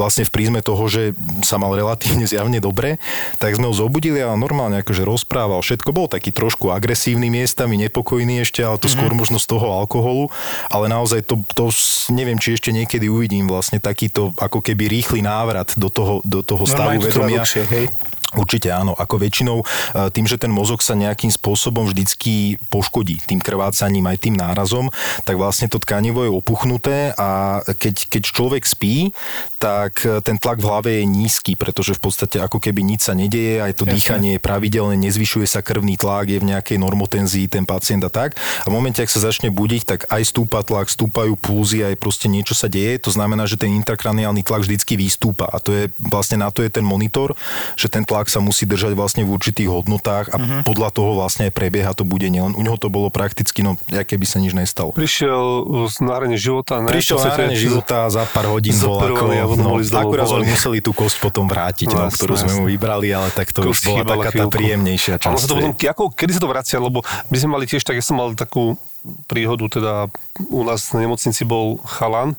vlastne v prízme toho, že sa mal relatívne zjavne dobre, tak sme ho zobudili a normálne akože rozprával. Všetko bol taký trošku agresívny miestami, nepokojný ešte, ale to mm-hmm. skôr možno z toho alkoholu, ale naozaj to, to neviem, či ešte niekedy uvidím vlastne takýto ako keby rýchly návrat do toho, do toho stavu vedomia. Dlhšie, hej? Určite áno, ako väčšinou e, tým, že ten mozog sa nejakým spôsobom vždycky poškodí tým krvácaním aj tým nárazom, tak vlastne to tkanivo je opuchnuté a keď, keď človek spí, tak e, ten tlak v hlave je nízky, pretože v podstate ako keby nič sa nedeje, aj to Jasne. dýchanie je pravidelné, nezvyšuje sa krvný tlak, je v nejakej normotenzii ten pacient a tak. A v momente, ak sa začne budiť, tak aj stúpa tlak, stúpajú pulzy, aj proste niečo sa deje. To znamená, že ten intrakraniálny tlak vždycky vystúpa a to je vlastne na to je ten monitor, že ten tlak tlak sa musí držať vlastne v určitých hodnotách a uh-huh. podľa toho vlastne aj prebieha to budenie. On, u neho to bolo prakticky, no, aké by sa nič nestalo. Prišiel z náhrane života, ne? Prišiel z náhrane života za pár hodín bol ako, no, akurát sme museli tú kosť potom vrátiť, no, ktorú sme mu vybrali, ale tak to už bola taká tá príjemnejšia časť. sa to potom, ako, kedy sa to vracia, lebo my sme mali tiež tak, ja som mal takú príhodu, teda u nás na nemocnici bol chalan,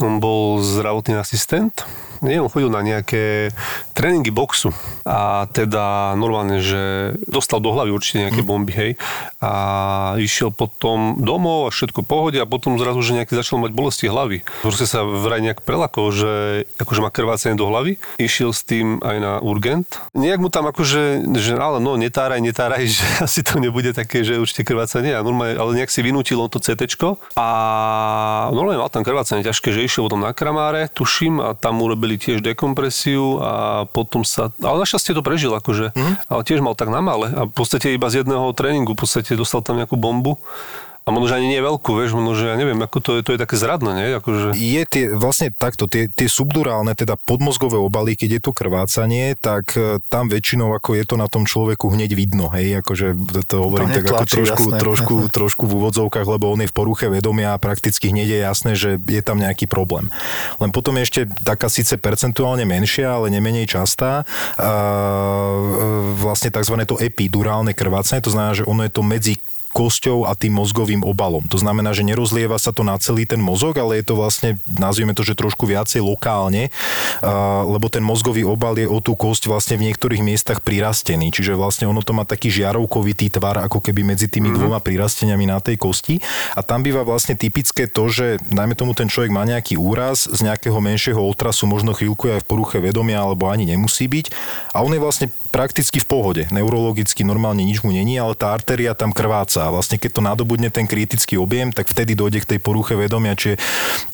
on bol zdravotný asistent nie, on chodil na nejaké tréningy boxu a teda normálne, že dostal do hlavy určite nejaké mm. bomby, hej, a išiel potom domov a všetko pohode a potom zrazu, že nejaký začal mať bolesti hlavy. Proste sa vraj nejak prelakol, že akože má krvácanie do hlavy, išiel s tým aj na urgent. Nejak mu tam akože, že ale no, netáraj, netáraj, *laughs* že asi to nebude také, že určite krvácanie, a normálne, ale nejak si vynútil on to CT a normálne mal tam krvácanie ťažké, že išiel potom na kramáre, tuším, a tam urobil urobili tiež dekompresiu a potom sa, ale našťastie to prežil akože, mm. ale tiež mal tak na male a v podstate iba z jedného tréningu v podstate dostal tam nejakú bombu a možno, že ani nie veľkú, vieš, možno, že ja neviem, ako to je, to je také zradné, nie? Akože... Je tie, vlastne takto, tie, tie subdurálne, teda podmozgové obaly, keď je to krvácanie, tak e, tam väčšinou, ako je to na tom človeku hneď vidno, hej, akože to hovorím tak tlačí, ako trošku, jasné, trošku, jasné. *laughs* trošku v úvodzovkách, lebo on je v poruche vedomia a prakticky hneď je jasné, že je tam nejaký problém. Len potom je ešte taká síce percentuálne menšia, ale nemenej častá, a, e, vlastne tzv. to epidurálne krvácanie, to znamená, že ono je to medzi kosťou a tým mozgovým obalom. To znamená, že nerozlieva sa to na celý ten mozog, ale je to vlastne, nazvieme to, že trošku viacej lokálne, lebo ten mozgový obal je o tú kosť vlastne v niektorých miestach prirastený. Čiže vlastne ono to má taký žiarovkovitý tvar, ako keby medzi tými mm-hmm. dvoma prirasteniami na tej kosti. A tam býva vlastne typické to, že najmä tomu ten človek má nejaký úraz z nejakého menšieho otrasu, možno chvíľku aj v poruche vedomia, alebo ani nemusí byť. A on je vlastne prakticky v pohode. Neurologicky normálne nič mu není, ale tá artéria tam krváca a vlastne keď to nadobudne ten kritický objem, tak vtedy dojde k tej poruche vedomia, čiže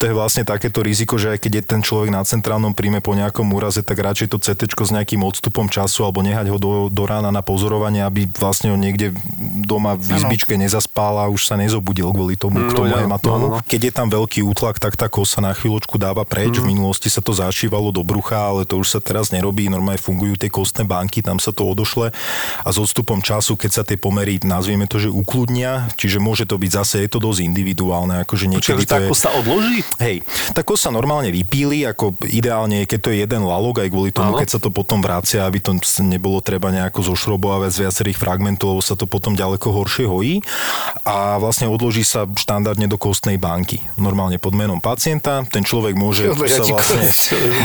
to je vlastne takéto riziko, že aj keď je ten človek na centrálnom príjme po nejakom úraze, tak radšej to CT s nejakým odstupom času alebo nehať ho do, do rána na pozorovanie, aby vlastne ho niekde doma v izbičke nezaspal a už sa nezobudil kvôli tomu, k tomu no, hematómu. No, no. Keď je tam veľký útlak, tak tá kosa na chvíľočku dáva preč. Mm. V minulosti sa to zašívalo do brucha, ale to už sa teraz nerobí. Normálne fungujú tie kostné banky, tam sa to odošle a s odstupom času, keď sa tie pomery, nazvieme to, že uklú odľudnia, čiže môže to byť zase, je to dosť individuálne. Akože niekedy Čiže tá kosa odloží? Hej, tá kosa normálne vypíli, ako ideálne je, keď to je jeden lalok, aj kvôli tomu, Áno. keď sa to potom vracia, aby to nebolo treba nejako zošrobovať z viacerých fragmentov, lebo sa to potom ďaleko horšie hojí. A vlastne odloží sa štandardne do kostnej banky. Normálne pod menom pacienta. Ten človek môže sa vlastne,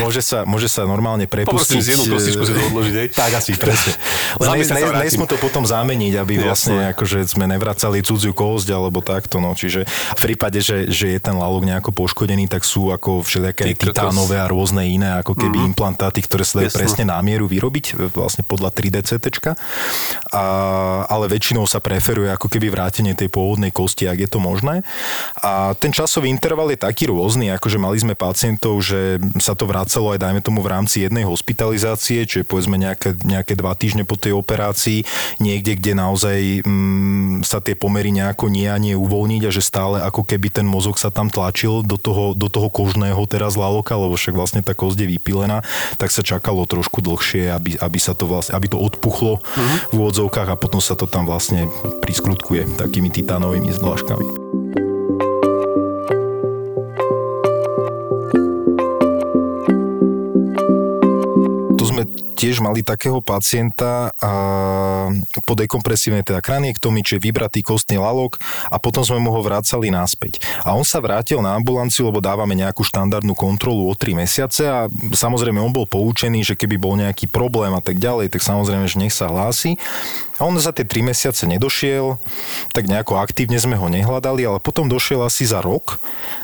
môže sa, môže sa normálne prepustiť. z jednu kostičku si to odložiť, *laughs* Tak asi, presne. *laughs* Len nesmú to potom zameniť, aby vlastne akože sme nevrátili navracali cudziu kosť alebo takto. No. Čiže v prípade, že, že je ten lalok nejako poškodený, tak sú ako všelijaké titánové a rôzne iné ako keby mm-hmm. implantáty, ktoré sa dajú presne na mieru vyrobiť, vlastne podľa 3D CT. A, ale väčšinou sa preferuje ako keby vrátenie tej pôvodnej kosti, ak je to možné. A ten časový interval je taký rôzny, akože mali sme pacientov, že sa to vracalo aj dajme tomu v rámci jednej hospitalizácie, čiže povedzme nejaké, nejaké dva týždne po tej operácii, niekde, kde naozaj mm, sa tie pomery nejako nie a nie uvoľniť a že stále ako keby ten mozog sa tam tlačil do toho, do toho kožného teraz laloka, lebo však vlastne tá kosť je vypilená, tak sa čakalo trošku dlhšie, aby, aby sa to vlastne, aby to odpuchlo uh-huh. v úvodzovkách a potom sa to tam vlastne priskrutkuje takými titánovými zdláškami. Tiež mali takého pacienta a, po dekompresívnej teda kraniektomii, čiže vybratý kostný lalok a potom sme mu ho vracali naspäť. A on sa vrátil na ambulanciu, lebo dávame nejakú štandardnú kontrolu o 3 mesiace a samozrejme on bol poučený, že keby bol nejaký problém a tak ďalej, tak samozrejme, že nech sa hlási. A on za tie 3 mesiace nedošiel, tak nejako aktívne sme ho nehľadali, ale potom došiel asi za rok,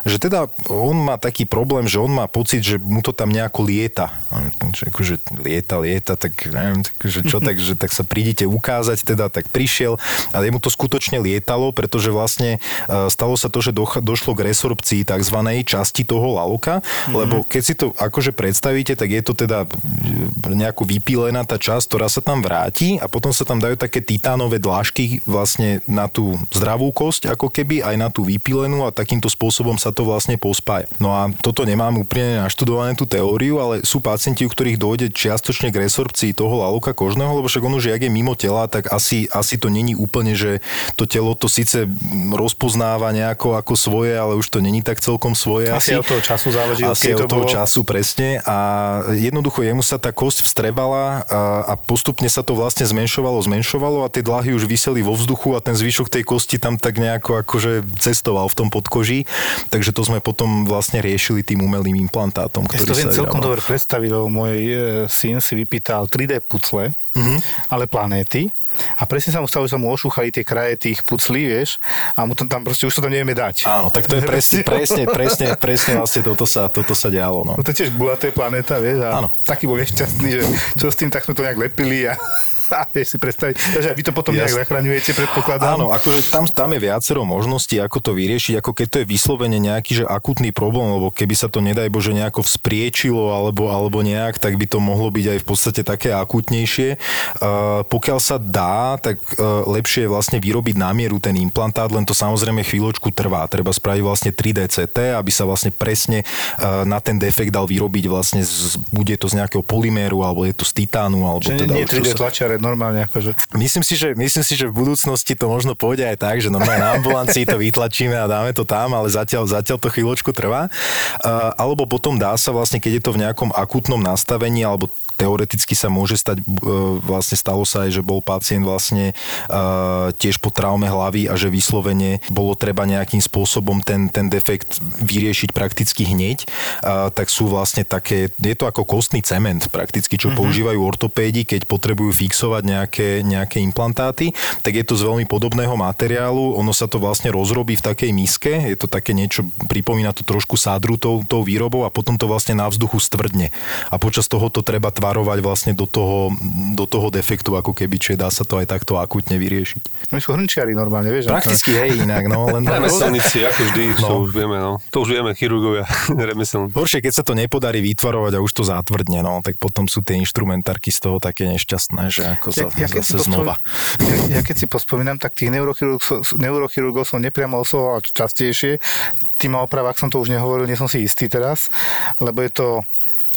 že teda on má taký problém, že on má pocit, že mu to tam nejako lieta. Že akože lieta, lieta, tak neviem, že čo, tak, že tak sa prídite ukázať, teda tak prišiel, ale mu to skutočne lietalo, pretože vlastne e, stalo sa to, že došlo k resorpcii tzv. časti toho laloka, mm-hmm. lebo keď si to akože predstavíte, tak je to teda nejako vypílená tá časť, ktorá sa tam vráti a potom sa tam dajú také titánové dlážky vlastne na tú zdravú kosť, ako keby aj na tú vypilenú a takýmto spôsobom sa to vlastne pospája. No a toto nemám úplne naštudované tú teóriu, ale sú pacienti, u ktorých dojde čiastočne k resorpcii toho laloka kožného, lebo však on už jak je mimo tela, tak asi, asi to není úplne, že to telo to síce rozpoznáva nejako ako svoje, ale už to není tak celkom svoje. Asi, asi od toho času záleží. Asi od toho bolo... času, presne. A jednoducho jemu sa tá kosť vstrebala a, a postupne sa to vlastne zmenšovalo, zmenšovalo zmenšovalo a tie dlahy už vyseli vo vzduchu a ten zvyšok tej kosti tam tak nejako akože cestoval v tom podkoží. Takže to sme potom vlastne riešili tým umelým implantátom. Ja to viem celkom dobre predstaviť, lebo môj e, syn si vypýtal 3D pucle, mm-hmm. ale planéty. A presne sa mu stalo, že sa mu ošúchali tie kraje tých puclí, vieš, a mu tam, tam proste už to tam nevieme dať. Áno, tak to je *laughs* presne, presne, presne, presne vlastne toto sa, toto sa dialo. No. no to je tiež gulaté planéta, vieš, a Áno. taký bol nešťastný, že čo s tým, tak sme to nejak lepili a vieš si predstaviť. Takže vy to potom nejak zachraňujete, predpokladám. Áno, akože tam, tam je viacero možností, ako to vyriešiť, ako keď to je vyslovene nejaký že akutný problém, lebo keby sa to nedaj Bože nejako vzpriečilo alebo, alebo nejak, tak by to mohlo byť aj v podstate také akutnejšie. Uh, pokiaľ sa dá, tak uh, lepšie je vlastne vyrobiť na mieru ten implantát, len to samozrejme chvíľočku trvá. Treba spraviť vlastne 3D CT, aby sa vlastne presne uh, na ten defekt dal vyrobiť vlastne, z, bude to z nejakého polyméru, alebo je to z titánu, alebo Čiže teda... Nie 3D tlačiare, normálne akože. Myslím si, že, myslím si, že v budúcnosti to možno pôjde aj tak, že normálne na ambulancii to vytlačíme a dáme to tam, ale zatiaľ, zatiaľ to chvíľočku trvá. Uh, alebo potom dá sa vlastne, keď je to v nejakom akutnom nastavení alebo teoreticky sa môže stať, e, vlastne stalo sa aj, že bol pacient vlastne uh, tiež po traume hlavy a že vyslovene bolo treba nejakým spôsobom ten, ten defekt vyriešiť prakticky hneď, uh, tak sú vlastne také, je to ako kostný cement prakticky, čo uh-huh. používajú ortopédi, keď potrebujú fixovať nejaké, nejaké implantáty, tak je to z veľmi podobného materiálu, ono sa to vlastne rozrobí v takej miske, je to také niečo, pripomína to trošku sádru tou, tou výrobou a potom to vlastne na vzduchu stvrdne. A počas toho to treba tvarovať vlastne do toho, do toho defektu, ako keby, čiže dá sa to aj takto akutne vyriešiť. My sú hrnčiari normálne, vieš? Prakticky, hej, inak, no. Len *laughs* remeselníci, ako vždy, no. to už vieme, no. To už vieme, chirurgovia, *laughs* remeselníci. Horšie, keď sa to nepodarí vytvarovať a už to zátvrdne, no, tak potom sú tie inštrumentárky z toho také nešťastné, že ako ja, za, ja, zase znova. Ja, ja, keď si pospomínam, tak tých neurochirurgov, neurochirurgov som nepriamo oslovoval častejšie. Tým opravách som to už nehovoril, nie som si istý teraz, lebo je to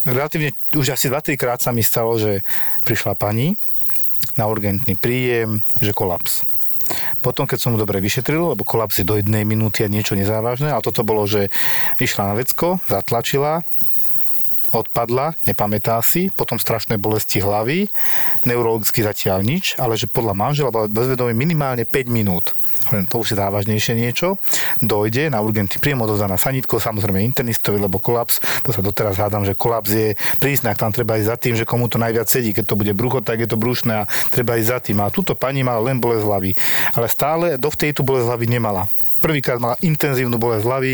relatívne už asi 2-3 krát sa mi stalo, že prišla pani na urgentný príjem, že kolaps. Potom, keď som mu dobre vyšetril, lebo kolaps je do jednej minúty a niečo nezávažné, ale toto bolo, že išla na vecko, zatlačila, odpadla, nepamätá si, potom strašné bolesti hlavy, neurologicky zatiaľ nič, ale že podľa manžela bola bezvedomie minimálne 5 minút to už je závažnejšie niečo, dojde na urgentný príjem, odozá na sanitko, samozrejme internistovi, lebo kolaps, to sa doteraz hádam, že kolaps je príznak, tam treba ísť za tým, že komu to najviac sedí, keď to bude brucho, tak je to brušné a treba ísť za tým. A túto pani mala len bolesť hlavy, ale stále dovtedy tú bolesť hlavy nemala. Prvýkrát mala intenzívnu bolesť hlavy,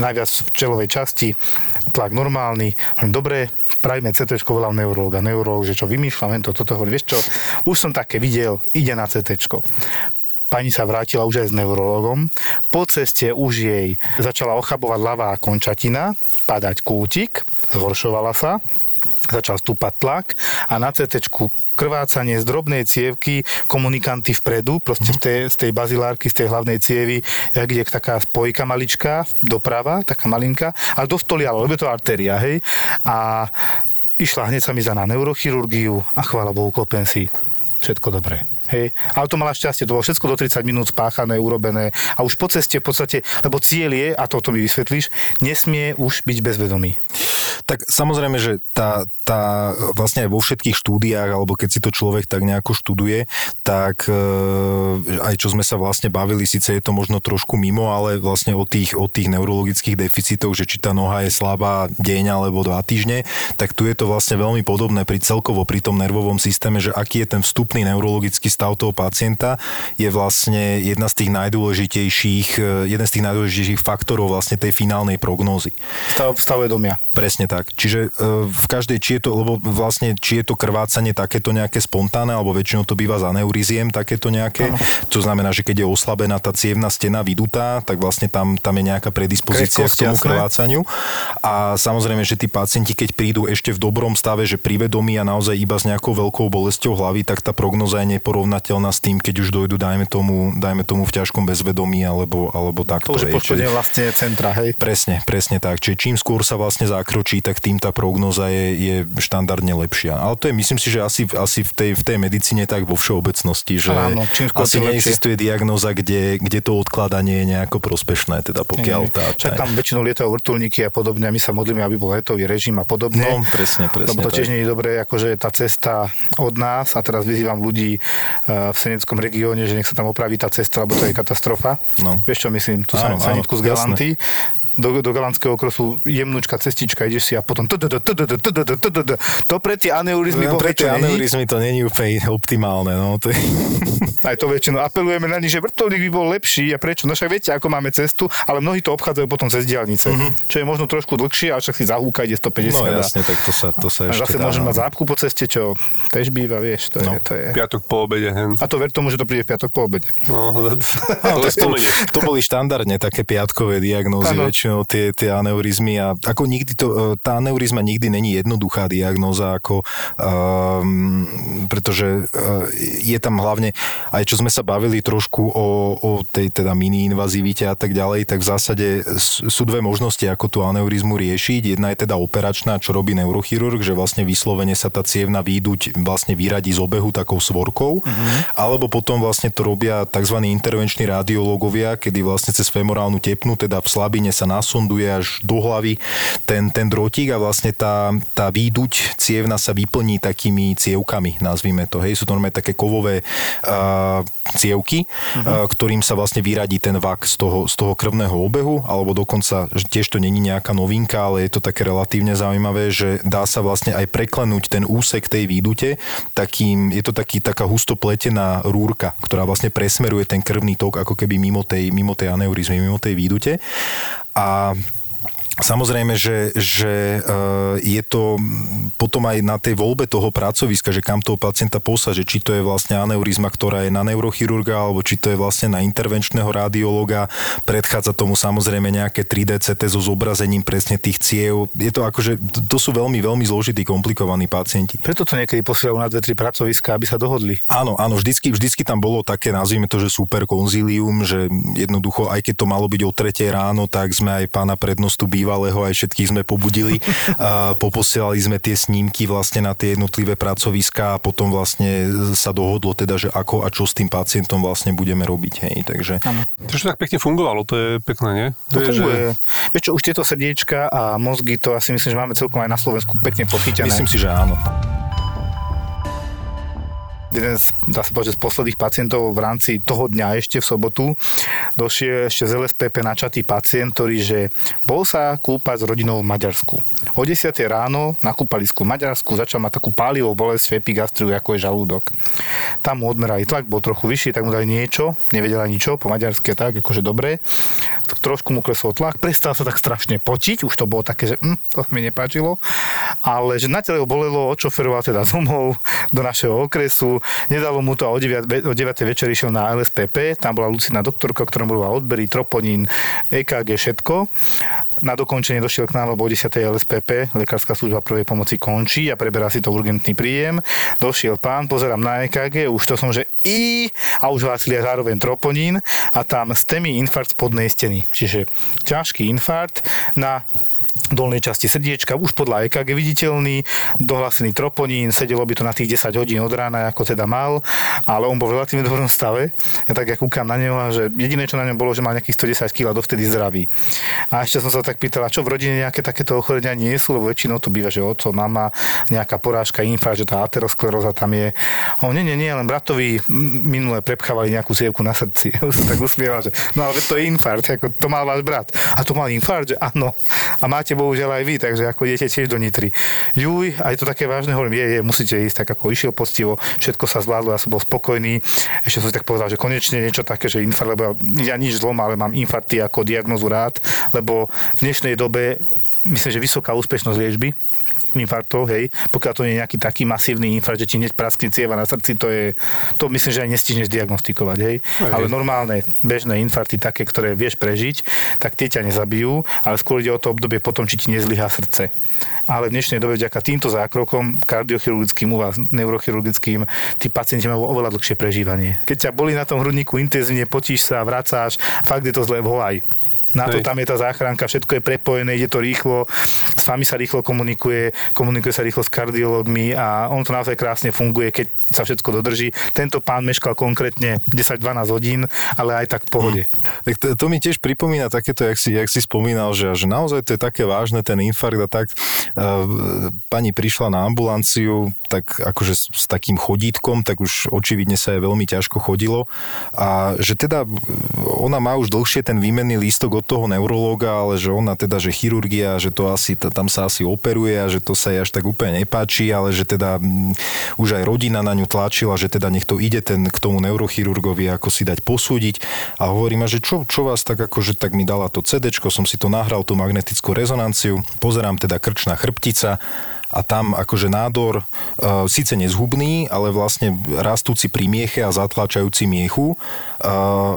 najviac v čelovej časti, tlak normálny. Dobre, spravíme CT, volám neurologa. Neurolog, že čo vymýšľam, to, toto hovorí, vieš čo, už som také videl, ide na CT. Pani sa vrátila už aj s neurologom. Po ceste už jej začala ochabovať ľavá končatina, padať kútik, zhoršovala sa, začal stúpať tlak a na CT krvácanie z drobnej cievky, komunikanty vpredu, proste z tej, z tej bazilárky, z tej hlavnej cievy, jak ide taká spojka maličká doprava, taká malinká, ale dosť to lialo, lebo to artéria, hej. A išla hneď sa mi za na neurochirurgiu a chvála Bohu, klopen si všetko dobré. Hej. Ale to mala šťastie, to bolo všetko do 30 minút spáchané, urobené a už po ceste v podstate, lebo cieľ je, a to mi vysvetlíš, nesmie už byť bezvedomý. Tak samozrejme, že tá, tá vlastne aj vo všetkých štúdiách, alebo keď si to človek tak nejako študuje, tak e, aj čo sme sa vlastne bavili, síce je to možno trošku mimo, ale vlastne o tých, o tých neurologických deficitoch, že či tá noha je slabá deň alebo dva týždne, tak tu je to vlastne veľmi podobné pri celkovo pri tom nervovom systéme, že aký je ten vstupný neurologický stav toho pacienta, je vlastne jedna z tých najdôležitejších, e, jeden z tých najdôležitejších faktorov vlastne tej finálnej prognózy. Stav, stav vedomia. Presne tak. Čiže e, v každej, či je to, lebo vlastne, či je to krvácanie takéto nejaké spontánne, alebo väčšinou to býva za neuriziem takéto nejaké. Ano. To znamená, že keď je oslabená tá cievna stena vydutá, tak vlastne tam, tam je nejaká predispozícia k tomu jasné. krvácaniu. A samozrejme, že tí pacienti, keď prídu ešte v dobrom stave, že pri vedomí a naozaj iba s nejakou veľkou bolesťou hlavy, tak tá prognoza je neporovnateľná s tým, keď už dojdu, dajme tomu, dajme tomu v ťažkom bezvedomí alebo, alebo takto. To už je vlastne centra, hej? Presne, presne tak. Čiže čím skôr sa vlastne zakročí, tak tým tá prognoza je, je štandardne lepšia. Ale to je, myslím si, že asi, asi v, tej, v tej medicíne tak vo všeobecnosti, že Áno, asi neexistuje diagnoza, kde, kde to odkladanie je nejako prospešné, teda pokiaľ tá... Však tam väčšinou lietajú vrtulníky a podobne a my sa modlíme, aby bol letový režim a podobne. No, presne, presne. Lebo to tiež nie je dobré, akože tá cesta od nás a teraz vyzývam ľudí eh, v Seneckom regióne, že nech sa tam opraví tá cesta, lebo to je katastrofa. No. Vieš čo myslím? Tu sa z Galanty do, do Galandského okresu jemnúčka cestička, ideš si a potom to pre tie aneurizmy no, pre tie aneurizmy to není úplne optimálne. No, to je... Aj to väčšinou apelujeme na nich, že vrtulník by bol lepší a prečo? No však viete, ako máme cestu, ale mnohí to obchádzajú potom cez diálnice, mm-hmm. čo je možno trošku dlhšie, ale však si zahúka, ide 150. No jasne, tak to sa, to sa ešte Zase môžem mať zápku po ceste, čo tež býva, vieš, to, no. je, to je... Piatok po obede, hen. A to ver tomu, že to príde v piatok po obede. No, to, to, to, to boli štandardne také piatkové diagnózy väčšinou väčšinou tie, tie aneurizmy a ako nikdy to, e, tá aneurizma nikdy není jednoduchá diagnóza, ako, um, pretože uh, je tam hlavne, aj čo sme sa bavili trošku o, o tej teda mini-invazivite a tak ďalej, tak v zásade sú dve možnosti, ako tú aneurizmu riešiť. Jedna je teda operačná, čo robí neurochirurg, že vlastne vyslovene sa tá cievna výduť vlastne vyradí z obehu takou svorkou, uh-huh. alebo potom vlastne to robia tzv. intervenční radiológovia, kedy vlastne cez femorálnu tepnu, teda v slabine sa nasonduje až do hlavy ten, ten drotík a vlastne tá, tá výduť cievna sa vyplní takými cievkami, nazvime to. Hej, sú to normálne také kovové uh, cievky, uh-huh. uh, ktorým sa vlastne vyradí ten vak z toho, z toho krvného obehu, alebo dokonca, že tiež to není nejaká novinka, ale je to také relatívne zaujímavé, že dá sa vlastne aj preklenúť ten úsek tej výdute, takým, je to taký, taká husto pletená rúrka, ktorá vlastne presmeruje ten krvný tok ako keby mimo tej, mimo tej aneurizmy, mimo tej výdute. A Samozrejme, že, že e, je to potom aj na tej voľbe toho pracoviska, že kam toho pacienta posa, že či to je vlastne aneurizma, ktorá je na neurochirurga, alebo či to je vlastne na intervenčného radiologa. Predchádza tomu samozrejme nejaké 3D CT so zobrazením presne tých ciev. Je to akože, to sú veľmi, veľmi zložití, komplikovaní pacienti. Preto to niekedy posielajú na dve, tri pracoviska, aby sa dohodli. Áno, áno, vždycky, vždycky tam bolo také, nazvime to, že super konzílium, že jednoducho, aj keď to malo byť o 3 ráno, tak sme aj pána prednostu bývali bývalého, aj všetkých sme pobudili. *laughs* A poposielali sme tie snímky vlastne na tie jednotlivé pracoviská a potom vlastne sa dohodlo teda, že ako a čo s tým pacientom vlastne budeme robiť. Hej. Takže... To tak pekne fungovalo, to je pekné, nie? To, to je, že... Vieš čo, už tieto srdiečka a mozgy, to asi myslím, že máme celkom aj na Slovensku pekne podchytené. Myslím si, že áno jeden z, dá sa povedať, z posledných pacientov v rámci toho dňa ešte v sobotu došiel ešte z LSPP načatý pacient, ktorý že bol sa kúpať s rodinou v Maďarsku. O 10 ráno na kúpalisku v Maďarsku začal mať takú pálivú bolesť v epigastriu, ako je žalúdok. Tam mu odmerali tlak, bol trochu vyšší, tak mu dali niečo, nevedela ničo, po maďarsky tak, akože dobre. Trošku mu klesol tlak, prestal sa tak strašne potiť, už to bolo také, že hm, to mi nepáčilo, ale že na tele bolelo, odšoferoval teda domov do našeho okresu, nedalo mu to a o 9, o 9 večer išiel na LSPP, tam bola lucidná doktorka, ktorá mu odbery, troponín, EKG, všetko. Na dokončenie došiel k nám, lebo o 10. LSPP, lekárska služba prvej pomoci končí a preberá si to urgentný príjem. Došiel pán, pozerám na EKG, už to som, že I a už hlásili zároveň troponín a tam STEMI infarkt spodnej steny. Čiže ťažký infarkt na dolnej časti srdiečka, už podľa EKG viditeľný, dohlásený troponín, sedelo by to na tých 10 hodín od rána, ako teda mal, ale on bol v relatívne dobrom stave. Ja tak ja kúkam na neho, že jediné, čo na ňom bolo, že mal nejakých 110 kg, dovtedy zdravý. A ešte som sa tak pýtal, čo v rodine nejaké takéto ochorenia nie sú, lebo väčšinou to býva, že oco, mama, nejaká porážka, infarkt, že tá ateroskleróza tam je. O, nie, nie, nie, len bratovi minule prepchávali nejakú sievku na srdci. *laughs* tak usmieval, že no ale to je infarkt, ako to mal váš brat. A to mal infarkt, že áno. A máte bohužiaľ aj vy, takže ako idete tiež do Nitry. Juj, a je to také vážne, hovorím, je, je, musíte ísť, tak ako išiel postivo, všetko sa zvládlo, ja som bol spokojný. Ešte som si tak povedal, že konečne niečo také, že infarkt, lebo ja nič zlom, ale mám infarkty ako diagnozu rád, lebo v dnešnej dobe myslím, že vysoká úspešnosť liečby infarktov, hej, pokiaľ to nie je nejaký taký masívny infarkt, že ti hneď praskne cieva na srdci, to je, to myslím, že aj nestihneš diagnostikovať, hej. Aj, ale normálne, bežné infarkty, také, ktoré vieš prežiť, tak tie ťa nezabijú, ale skôr ide o to obdobie potom, či ti nezlyhá srdce. Ale v dnešnej dobe vďaka týmto zákrokom kardiochirurgickým, u vás neurochirurgickým, tí pacienti majú oveľa dlhšie prežívanie. Keď ťa boli na tom hrudníku intenzívne, potíš sa, vracáš, fakt je to zle, volaj na to tam je tá záchranka, všetko je prepojené, ide to rýchlo, s vami sa rýchlo komunikuje, komunikuje sa rýchlo s kardiológmi a on to naozaj krásne funguje, keď sa všetko dodrží. Tento pán meškal konkrétne 10-12 hodín, ale aj tak v pohode. Hmm. Tak to, to mi tiež pripomína takéto, jak si, jak si spomínal, že, že naozaj to je také vážne, ten infarkt a tak. Uh, pani prišla na ambulanciu, tak akože s, s takým chodítkom, tak už očividne sa jej veľmi ťažko chodilo a že teda ona má už dlhšie ten výmenný lístok od toho neurológa, ale že ona teda, že chirurgia, že to asi, tam sa asi operuje a že to sa jej až tak úplne nepáči, ale že teda mm, už aj rodina na ňu tlačila, že teda nech to ide ten k tomu neurochirurgovi ako si dať posúdiť. A hovorím, že čo, čo vás tak ako, že tak mi dala to CD, som si to nahral, tú magnetickú rezonanciu, pozerám teda krčná chrbtica a tam akože nádor e, síce nezhubný, ale vlastne rastúci pri mieche a zatláčajúci miechu, e,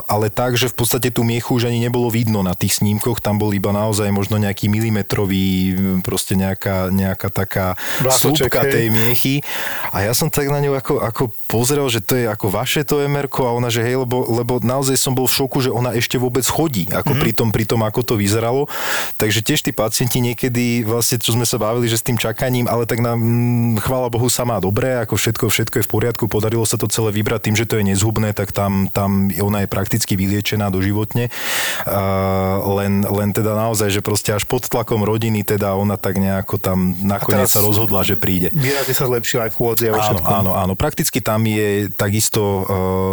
ale tak, že v podstate tú miechu už ani nebolo vidno na tých snímkoch, tam bol iba naozaj možno nejaký milimetrový, proste nejaká, nejaká taká súbka tej miechy a ja som tak na ňu ako, ako pozrel, že to je ako vaše to mr a ona, že hej, lebo, lebo naozaj som bol v šoku, že ona ešte vôbec chodí, ako mm-hmm. pri, tom, pri tom, ako to vyzeralo. Takže tiež tí pacienti niekedy, vlastne, čo sme sa bavili, že s tým čakaním, ale tak nám, mm, chvála Bohu, sa má dobre, ako všetko, všetko je v poriadku, podarilo sa to celé vybrať tým, že to je nezhubné, tak tam, tam ona je prakticky vyliečená doživotne. Uh, len, len teda naozaj, že proste až pod tlakom rodiny, teda ona tak nejako tam nakoniec sa rozhodla, že príde. Výrazne sa zlepšila aj v chôdzi a áno, áno, áno. Prakticky tam tam je takisto uh,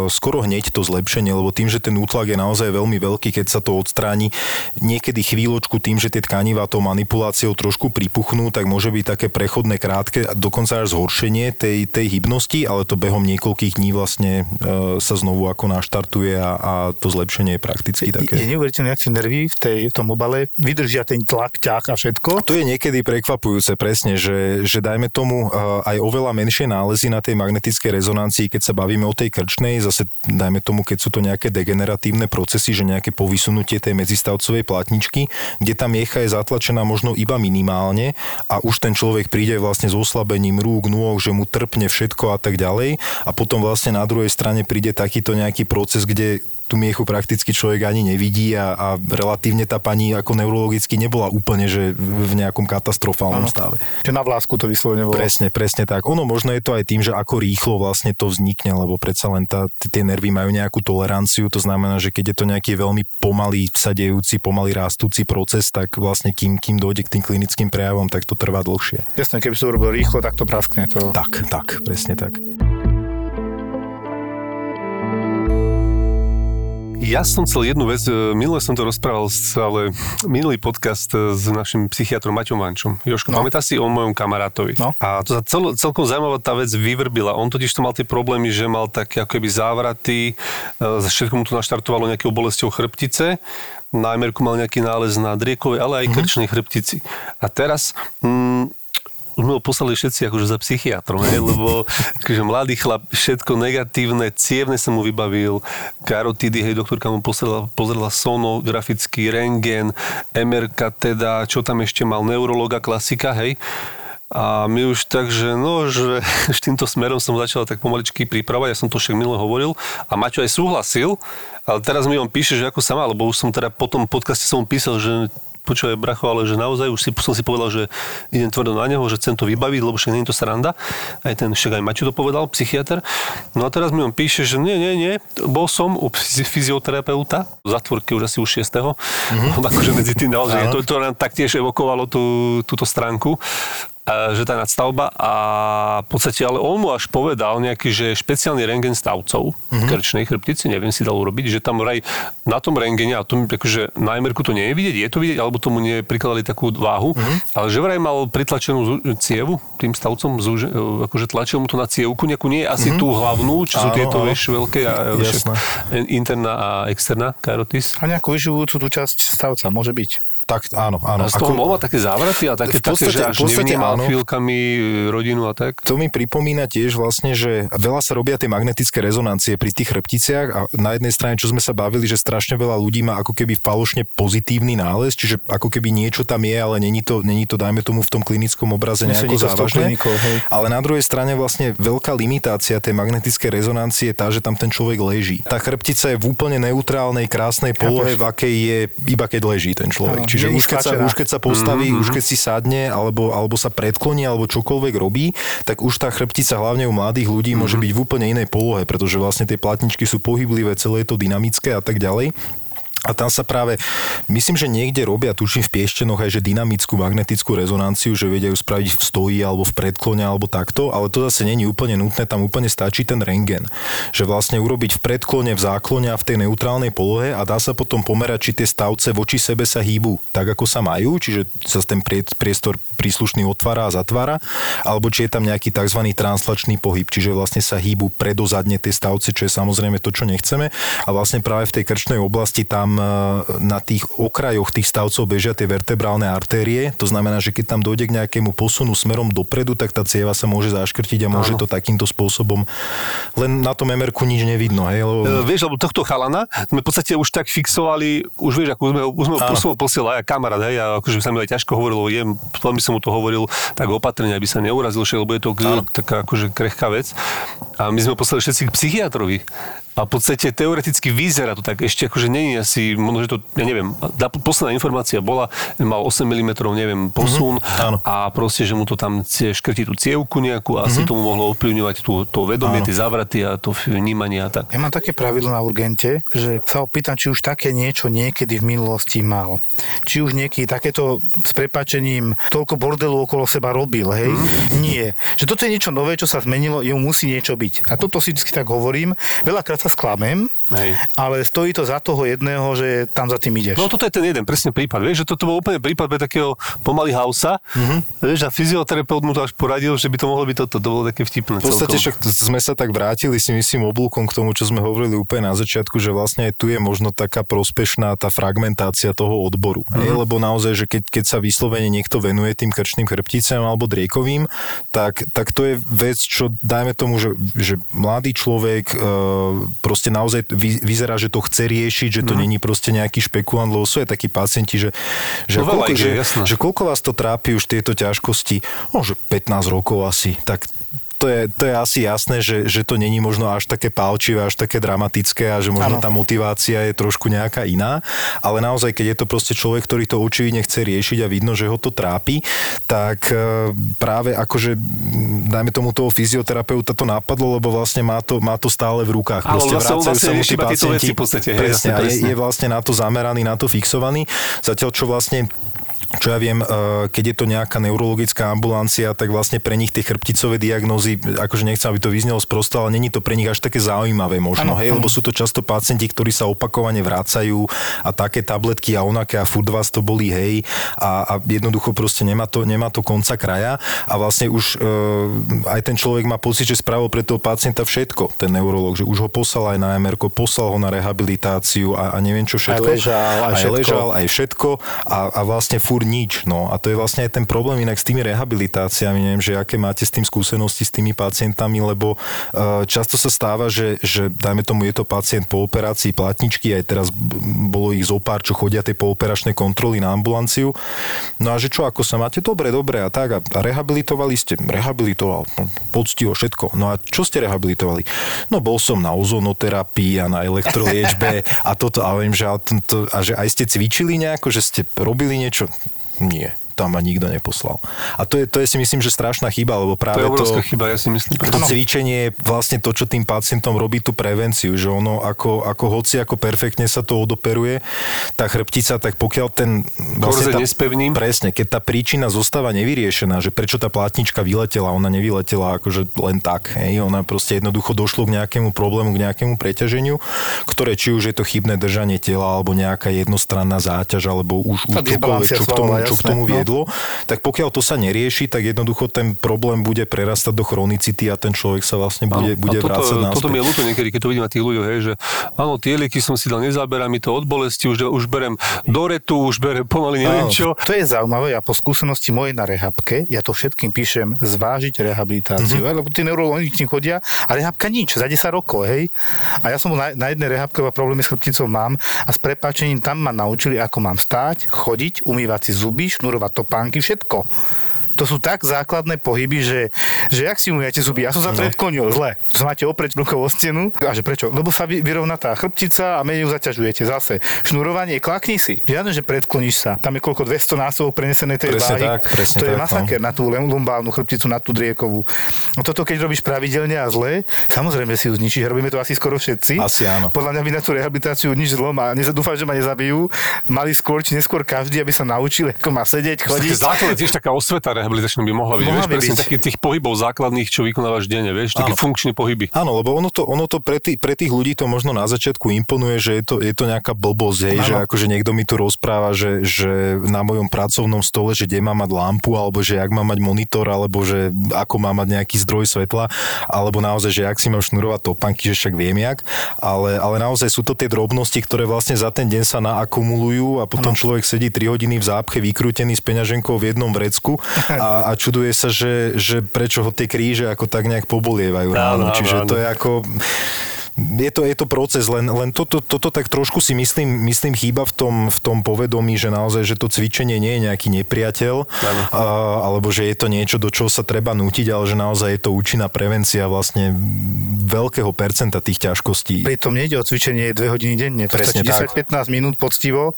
skoro hneď to zlepšenie, lebo tým, že ten útlak je naozaj veľmi veľký, keď sa to odstráni, niekedy chvíľočku tým, že tie tkanivá tou manipuláciou trošku pripuchnú, tak môže byť také prechodné krátke, dokonca až zhoršenie tej, tej hybnosti, ale to behom niekoľkých dní vlastne uh, sa znovu ako naštartuje a, a to zlepšenie je prakticky také. Je, je neuveriteľné, ak tie nervy v, tej, v tom obale vydržia ten tlak, ťah a všetko. To je niekedy prekvapujúce, presne, že, že dajme tomu uh, aj oveľa menšie nálezy na tej magnetickej rezonancii, keď sa bavíme o tej krčnej, zase dajme tomu, keď sú to nejaké degeneratívne procesy, že nejaké povysunutie tej medzistavcovej platničky, kde tá miecha je zatlačená možno iba minimálne a už ten človek príde vlastne s oslabením rúk, nôh, že mu trpne všetko a tak ďalej. A potom vlastne na druhej strane príde takýto nejaký proces, kde tú miechu prakticky človek ani nevidí a, a relatívne tá pani ako neurologicky nebola úplne, že v nejakom katastrofálnom ano. stave. Že na vlásku to vyslovene bolo. Presne, presne tak. Ono možno je to aj tým, že ako rýchlo vlastne to vznikne, lebo predsa len tá, tie nervy majú nejakú toleranciu, to znamená, že keď je to nejaký veľmi pomalý sa dejúci, pomalý rastúci proces, tak vlastne kým, kým dojde k tým klinickým prejavom, tak to trvá dlhšie. Jasne, keby si to urobil rýchlo, tak to praskne. To... Tak, tak, presne tak. Ja som chcel jednu vec, e, minule som to rozprával, ale minulý podcast e, s našim psychiatrom Maťom Vančom. Joško, no. pamätáš si o mojom kamarátovi? No. A to sa cel, celkom zaujímavá tá vec vyvrbila. On totiž to mal tie problémy, že mal také ako keby závraty, e, všetko mu to naštartovalo nejakou bolesťou chrbtice, na Emerku mal nejaký nález na driekovej, ale aj mm-hmm. krčnej chrbtici. A teraz mm, už ho poslali všetci akože za psychiatrom, ne? lebo *laughs* akože mladý chlap, všetko negatívne, cievne sa mu vybavil, karotidy, hej, doktorka mu pozrela, pozrela sonografický rengen, MRK teda, čo tam ešte mal, neurologa, klasika, hej. A my už tak, že no, že *laughs* s týmto smerom som začal tak pomaličky pripravať, ja som to však milo hovoril a Maťo aj súhlasil, ale teraz mi on píše, že ako sa má, lebo už som teda po tom podcaste som písal, že počúvaj bracho, ale že naozaj už si, som si povedal, že idem tvrdo na neho, že chcem to vybaviť, lebo však nie je to sranda. Aj ten, však aj Maťo to povedal, psychiatr. No a teraz mi on píše, že nie, nie, nie, bol som u fyzioterapeuta, v zatvorke už asi už 6. Mm-hmm. On akože medzi tým dal, že to, to nám taktiež evokovalo tú, túto stránku že tá nadstavba a v podstate, ale on mu až povedal nejaký, že špeciálny rengen stavcov mm-hmm. krčnej chrbtici, neviem si dal urobiť, že tam vraj na tom rengene, a tom, akože na mr to nie je vidieť, je to vidieť, alebo tomu neprikladali takú váhu, mm-hmm. ale že vraj mal pritlačenú cievu tým stavcom, zúže, akože tlačil mu to na cievku, nejakú nie asi mm-hmm. tú hlavnú, čo sú tieto, vieš, veľké a interná a externá karotis. A nejakú vyživujúcu tú časť stavca, môže byť. Tak áno, áno. A z toho ako, také závraty a také, v podstate, také, že až podstate, áno, chvíľkami rodinu a tak? To mi pripomína tiež vlastne, že veľa sa robia tie magnetické rezonancie pri tých chrbticiach a na jednej strane, čo sme sa bavili, že strašne veľa ľudí má ako keby falošne pozitívny nález, čiže ako keby niečo tam je, ale není to, není to dajme tomu v tom klinickom obraze nejako závažné. Klinikou, ale na druhej strane vlastne veľká limitácia tej magnetické rezonancie je tá, že tam ten človek leží. Tá chrbtica je v úplne neutrálnej, krásnej polohe, v akej je iba keď leží ten človek. Čiže už keď, sa, už keď sa postaví, mm-hmm. už keď si sadne, alebo, alebo sa predkloní, alebo čokoľvek robí, tak už tá chrbtica hlavne u mladých ľudí mm-hmm. môže byť v úplne inej polohe, pretože vlastne tie platničky sú pohyblivé, celé je to dynamické a tak ďalej. A tam sa práve, myslím, že niekde robia, tuším v Pieštenoch aj, že dynamickú magnetickú rezonanciu, že vedia ju spraviť v stoji alebo v predklone alebo takto, ale to zase není úplne nutné, tam úplne stačí ten rengen. Že vlastne urobiť v predklone, v záklone a v tej neutrálnej polohe a dá sa potom pomerať, či tie stavce voči sebe sa hýbu tak, ako sa majú, čiže sa ten priestor príslušný otvára a zatvára, alebo či je tam nejaký tzv. translačný pohyb, čiže vlastne sa hýbu predozadne tie stavce, čo je samozrejme to, čo nechceme. A vlastne práve v tej krčnej oblasti tam e, na tých okrajoch tých stavcov bežia tie vertebrálne artérie. To znamená, že keď tam dojde k nejakému posunu smerom dopredu, tak tá cieva sa môže zaškrtiť a môže Áno. to takýmto spôsobom. Len na tom MR nič nevidno. Hej, lebo... E, vieš, lebo tohto chalana sme v podstate už tak fixovali, už vieš, ako sme, už sme ho posielali aj kamarát, hej, a akože sa mi aj ťažko hovorilo, jem, veľmi som mu to hovoril tak opatrne, aby sa neurazil, lebo je to Áno. taká akože krehká vec. A my sme poslali všetci k psychiatrovi. A v podstate teoreticky vyzerá to tak, ešte akože je asi, možno, že to, ja neviem, posledná informácia bola, mal 8 mm, neviem, posun mm-hmm, a proste, že mu to tam škrtí tú cievku nejakú a mm-hmm. asi tomu mohlo ovplyvňovať tú, to vedomie, áno. tie zavraty a to vnímanie a tak. Ja mám také pravidlo na urgente, že sa opýtam, či už také niečo niekedy v minulosti mal. Či už niekedy takéto s prepačením toľko bordelu okolo seba robil, hej? Mm-hmm. Nie. Že toto je niečo nové, čo sa zmenilo, jemu musí niečo byť. A toto si vždy tak hovorím. Veľakrát sa sklamem, Hej. ale stojí to za toho jedného, že tam za tým ideš. No toto je ten jeden presne prípad, vieš, že toto bol úplne prípad pre takého pomaly hausa, mm-hmm. vieš, a fyzioterapeut mu to až poradil, že by to mohlo byť toto, to bolo také vtipné. V podstate však sme sa tak vrátili si myslím oblúkom k tomu, čo sme hovorili úplne na začiatku, že vlastne aj tu je možno taká prospešná tá fragmentácia toho odboru. Mm-hmm. Hej, lebo naozaj, že keď, keď sa vyslovene niekto venuje tým krčným chrbticám alebo driekovým, tak, tak to je vec, čo dajme tomu, že, že mladý človek e, proste naozaj vyzerá, že to chce riešiť, že to mm. není proste nejaký špekulant, lebo sú aj takí pacienti, že, že, no, koľko, že, že koľko vás to trápi už tieto ťažkosti? No, že 15 rokov asi. Tak to je, to je asi jasné, že, že to není možno až také palčivé, až také dramatické a že možno ano. tá motivácia je trošku nejaká iná, ale naozaj, keď je to proste človek, ktorý to očividne chce riešiť a vidno, že ho to trápi, tak e, práve akože, dajme tomu toho fyzioterapeuta to napadlo, lebo vlastne má to, má to stále v rukách. Ale proste vlastne, vlastne sa mu tí pacienti. v podstate, presne, hej, presne. Je, je vlastne na to zameraný, na to fixovaný. Zatiaľ, čo vlastne čo ja viem, eh, keď je to nejaká neurologická ambulancia, tak vlastne pre nich tie chrbticové diagnózy, akože nechcem, aby to vyznelo sprosto, ale není to pre nich až také zaujímavé možno, ano, hej, ano. lebo sú to často pacienti, ktorí sa opakovane vrácajú a také tabletky a onaké a furt vás to bolí, hej, a, a jednoducho proste nemá to, nemá to konca kraja a vlastne už e, aj ten človek má pocit, že spravil pre toho pacienta všetko, ten neurolog, že už ho poslal aj na MR, poslal ho na rehabilitáciu a, a neviem čo všetko. Aj ležal, aj, aj všetko. ležal, aj všetko a, a vlastne furt fur nič. No a to je vlastne aj ten problém inak s tými rehabilitáciami, neviem, že aké máte s tým skúsenosti s tými pacientami, lebo uh, často sa stáva, že, že dajme tomu je to pacient po operácii platničky, aj teraz bolo ich zopár, čo chodia tie pooperačné kontroly na ambulanciu. No a že čo, ako sa máte? Dobre, dobre a tak. A, a rehabilitovali ste? Rehabilitoval. No, poctivo všetko. No a čo ste rehabilitovali? No bol som na ozonoterapii a na elektroliečbe *laughs* a toto, a viem, že, a, to, a že aj ste cvičili nejako, že ste robili niečo? Nie tam ma nikto neposlal. A to je, to je si myslím, že strašná chyba, lebo práve to... Je to, chyba, ja si myslím. To cvičenie je vlastne to, čo tým pacientom robí tú prevenciu, že ono ako, ako hoci ako perfektne sa to odoperuje, tá chrbtica, tak pokiaľ ten... Vlastne tá, nespevním. Presne, keď tá príčina zostáva nevyriešená, že prečo tá platnička vyletela, ona nevyletela akože len tak, hej, ona proste jednoducho došlo k nejakému problému, k nejakému preťaženiu, ktoré či už je to chybné držanie tela, alebo nejaká jednostranná záťaž, alebo už, už čo, k tomu, čo k tomu viedlo, jedlo, tak pokiaľ to sa nerieši, tak jednoducho ten problém bude prerastať do chronicity a ten človek sa vlastne bude, bude toto, vrácať. Toto mi je ľúto niekedy, keď to vidím na tých ľuďoch, hej, že áno, tie lieky som si dal, nezaberá mi to od bolesti, už, už berem doretu, už berem pomaly neviem áno, čo. To je zaujímavé, ja po skúsenosti mojej na rehabke, ja to všetkým píšem, zvážiť rehabilitáciu, mm-hmm. lebo tí neurológi chodia a rehabka nič, za 10 rokov, hej. A ja som na, na jednej rehabke problémy s chrbticou mám a s prepáčením tam ma naučili, ako mám stáť, chodiť, umývať si zuby, šnurovať topánky, všetko to sú tak základné pohyby, že, že jak si umývate zuby, ja som sa no. predklonil zle, to máte opreť rukou o stenu. A že prečo? Lebo sa vyrovná tá chrbtica a menej ju zaťažujete. Zase, šnurovanie, klakni si. Žiadne, že predkloníš sa. Tam je koľko 200 násobov prenesenej tej presne váhy. Tak, presne to je tak, masaker no. na tú lumbálnu chrbticu, na tú driekovú. No toto keď robíš pravidelne a zle, samozrejme si ju zničíš. Robíme to asi skoro všetci. Asi áno. Podľa mňa by na tú rehabilitáciu nič zlom a dúfam, že ma nezabijú. Mali skôr či neskôr každý, aby sa naučil, ako má sedieť, *laughs* chodiť. Základ tiež taká osveta rehabilitačná by mohla byť, mohla vieš, by presne takých tých pohybov základných, čo vykonávaš denne, vieš, také funkčné pohyby. Áno, lebo ono to, ono to pre, tých, pre tých ľudí to možno na začiatku imponuje, že je to, je to nejaká blbosť, hej, že akože niekto mi tu rozpráva, že, že na mojom pracovnom stole, že kde má mať lampu, alebo že jak má mať monitor, alebo že ako má mať nejaký zdroj svetla, alebo naozaj, že ak si mám šnurovať topanky, že však viem jak, ale, ale naozaj sú to tie drobnosti, ktoré vlastne za ten deň sa naakumulujú a potom ano. človek sedí 3 hodiny v zápche vykrútený s peňaženkou v jednom vrecku *laughs* a, a čuduje sa, že, že prečo ho tie kríže ako tak nejak pobolievajú ráno. Čiže to je ako je to, je to proces, len, len toto, toto tak trošku si myslím, myslím chýba v tom, v tom povedomí, že naozaj, že to cvičenie nie je nejaký nepriateľ, a, alebo že je to niečo, do čoho sa treba nútiť, ale že naozaj je to účinná prevencia vlastne veľkého percenta tých ťažkostí. Pritom nejde o cvičenie 2 hodiny denne, to Presne 10-15 minút poctivo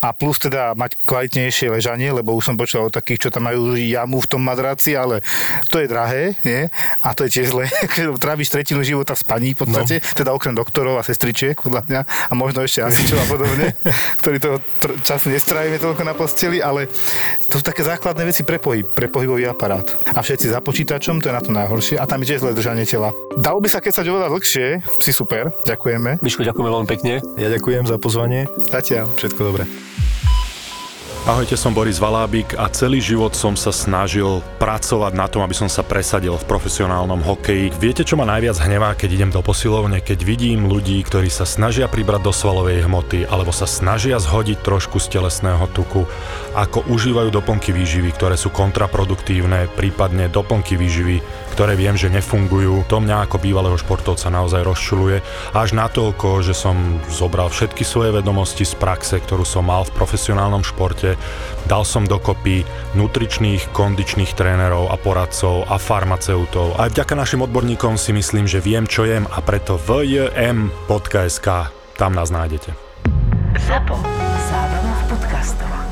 a plus teda mať kvalitnejšie ležanie, lebo už som počul o takých, čo tam majú jamu v tom madraci, ale to je drahé, nie? A to je tiež zle, *laughs* tráviš tretinu života v spaní v podstate, no teda okrem doktorov a sestričiek, podľa mňa, a možno ešte asičov a podobne, *laughs* ktorí toho tr- času nestrávime toľko na posteli, ale to sú také základné veci pre pohyb, pre pohybový aparát. A všetci za počítačom, to je na to najhoršie, a tam je tiež zle držanie tela. Dalo by sa keď sa oveľa dlhšie, si super, ďakujeme. Miško, ďakujeme veľmi pekne. Ja ďakujem za pozvanie. Zatiaľ. Všetko dobré. Ahojte, som Boris Valábik a celý život som sa snažil pracovať na tom, aby som sa presadil v profesionálnom hokeji. Viete, čo ma najviac hnevá, keď idem do posilovne, keď vidím ľudí, ktorí sa snažia pribrať do svalovej hmoty alebo sa snažia zhodiť trošku z telesného tuku, ako užívajú doplnky výživy, ktoré sú kontraproduktívne, prípadne doplnky výživy, ktoré viem, že nefungujú. To mňa ako bývalého športovca naozaj rozčuluje. Až natoľko, že som zobral všetky svoje vedomosti z praxe, ktorú som mal v profesionálnom športe, dal som dokopy nutričných, kondičných trénerov a poradcov a farmaceutov. A vďaka našim odborníkom si myslím, že viem, čo jem a preto vjm.sk tam nás nájdete. Zapo. Zábrná v podcastovách.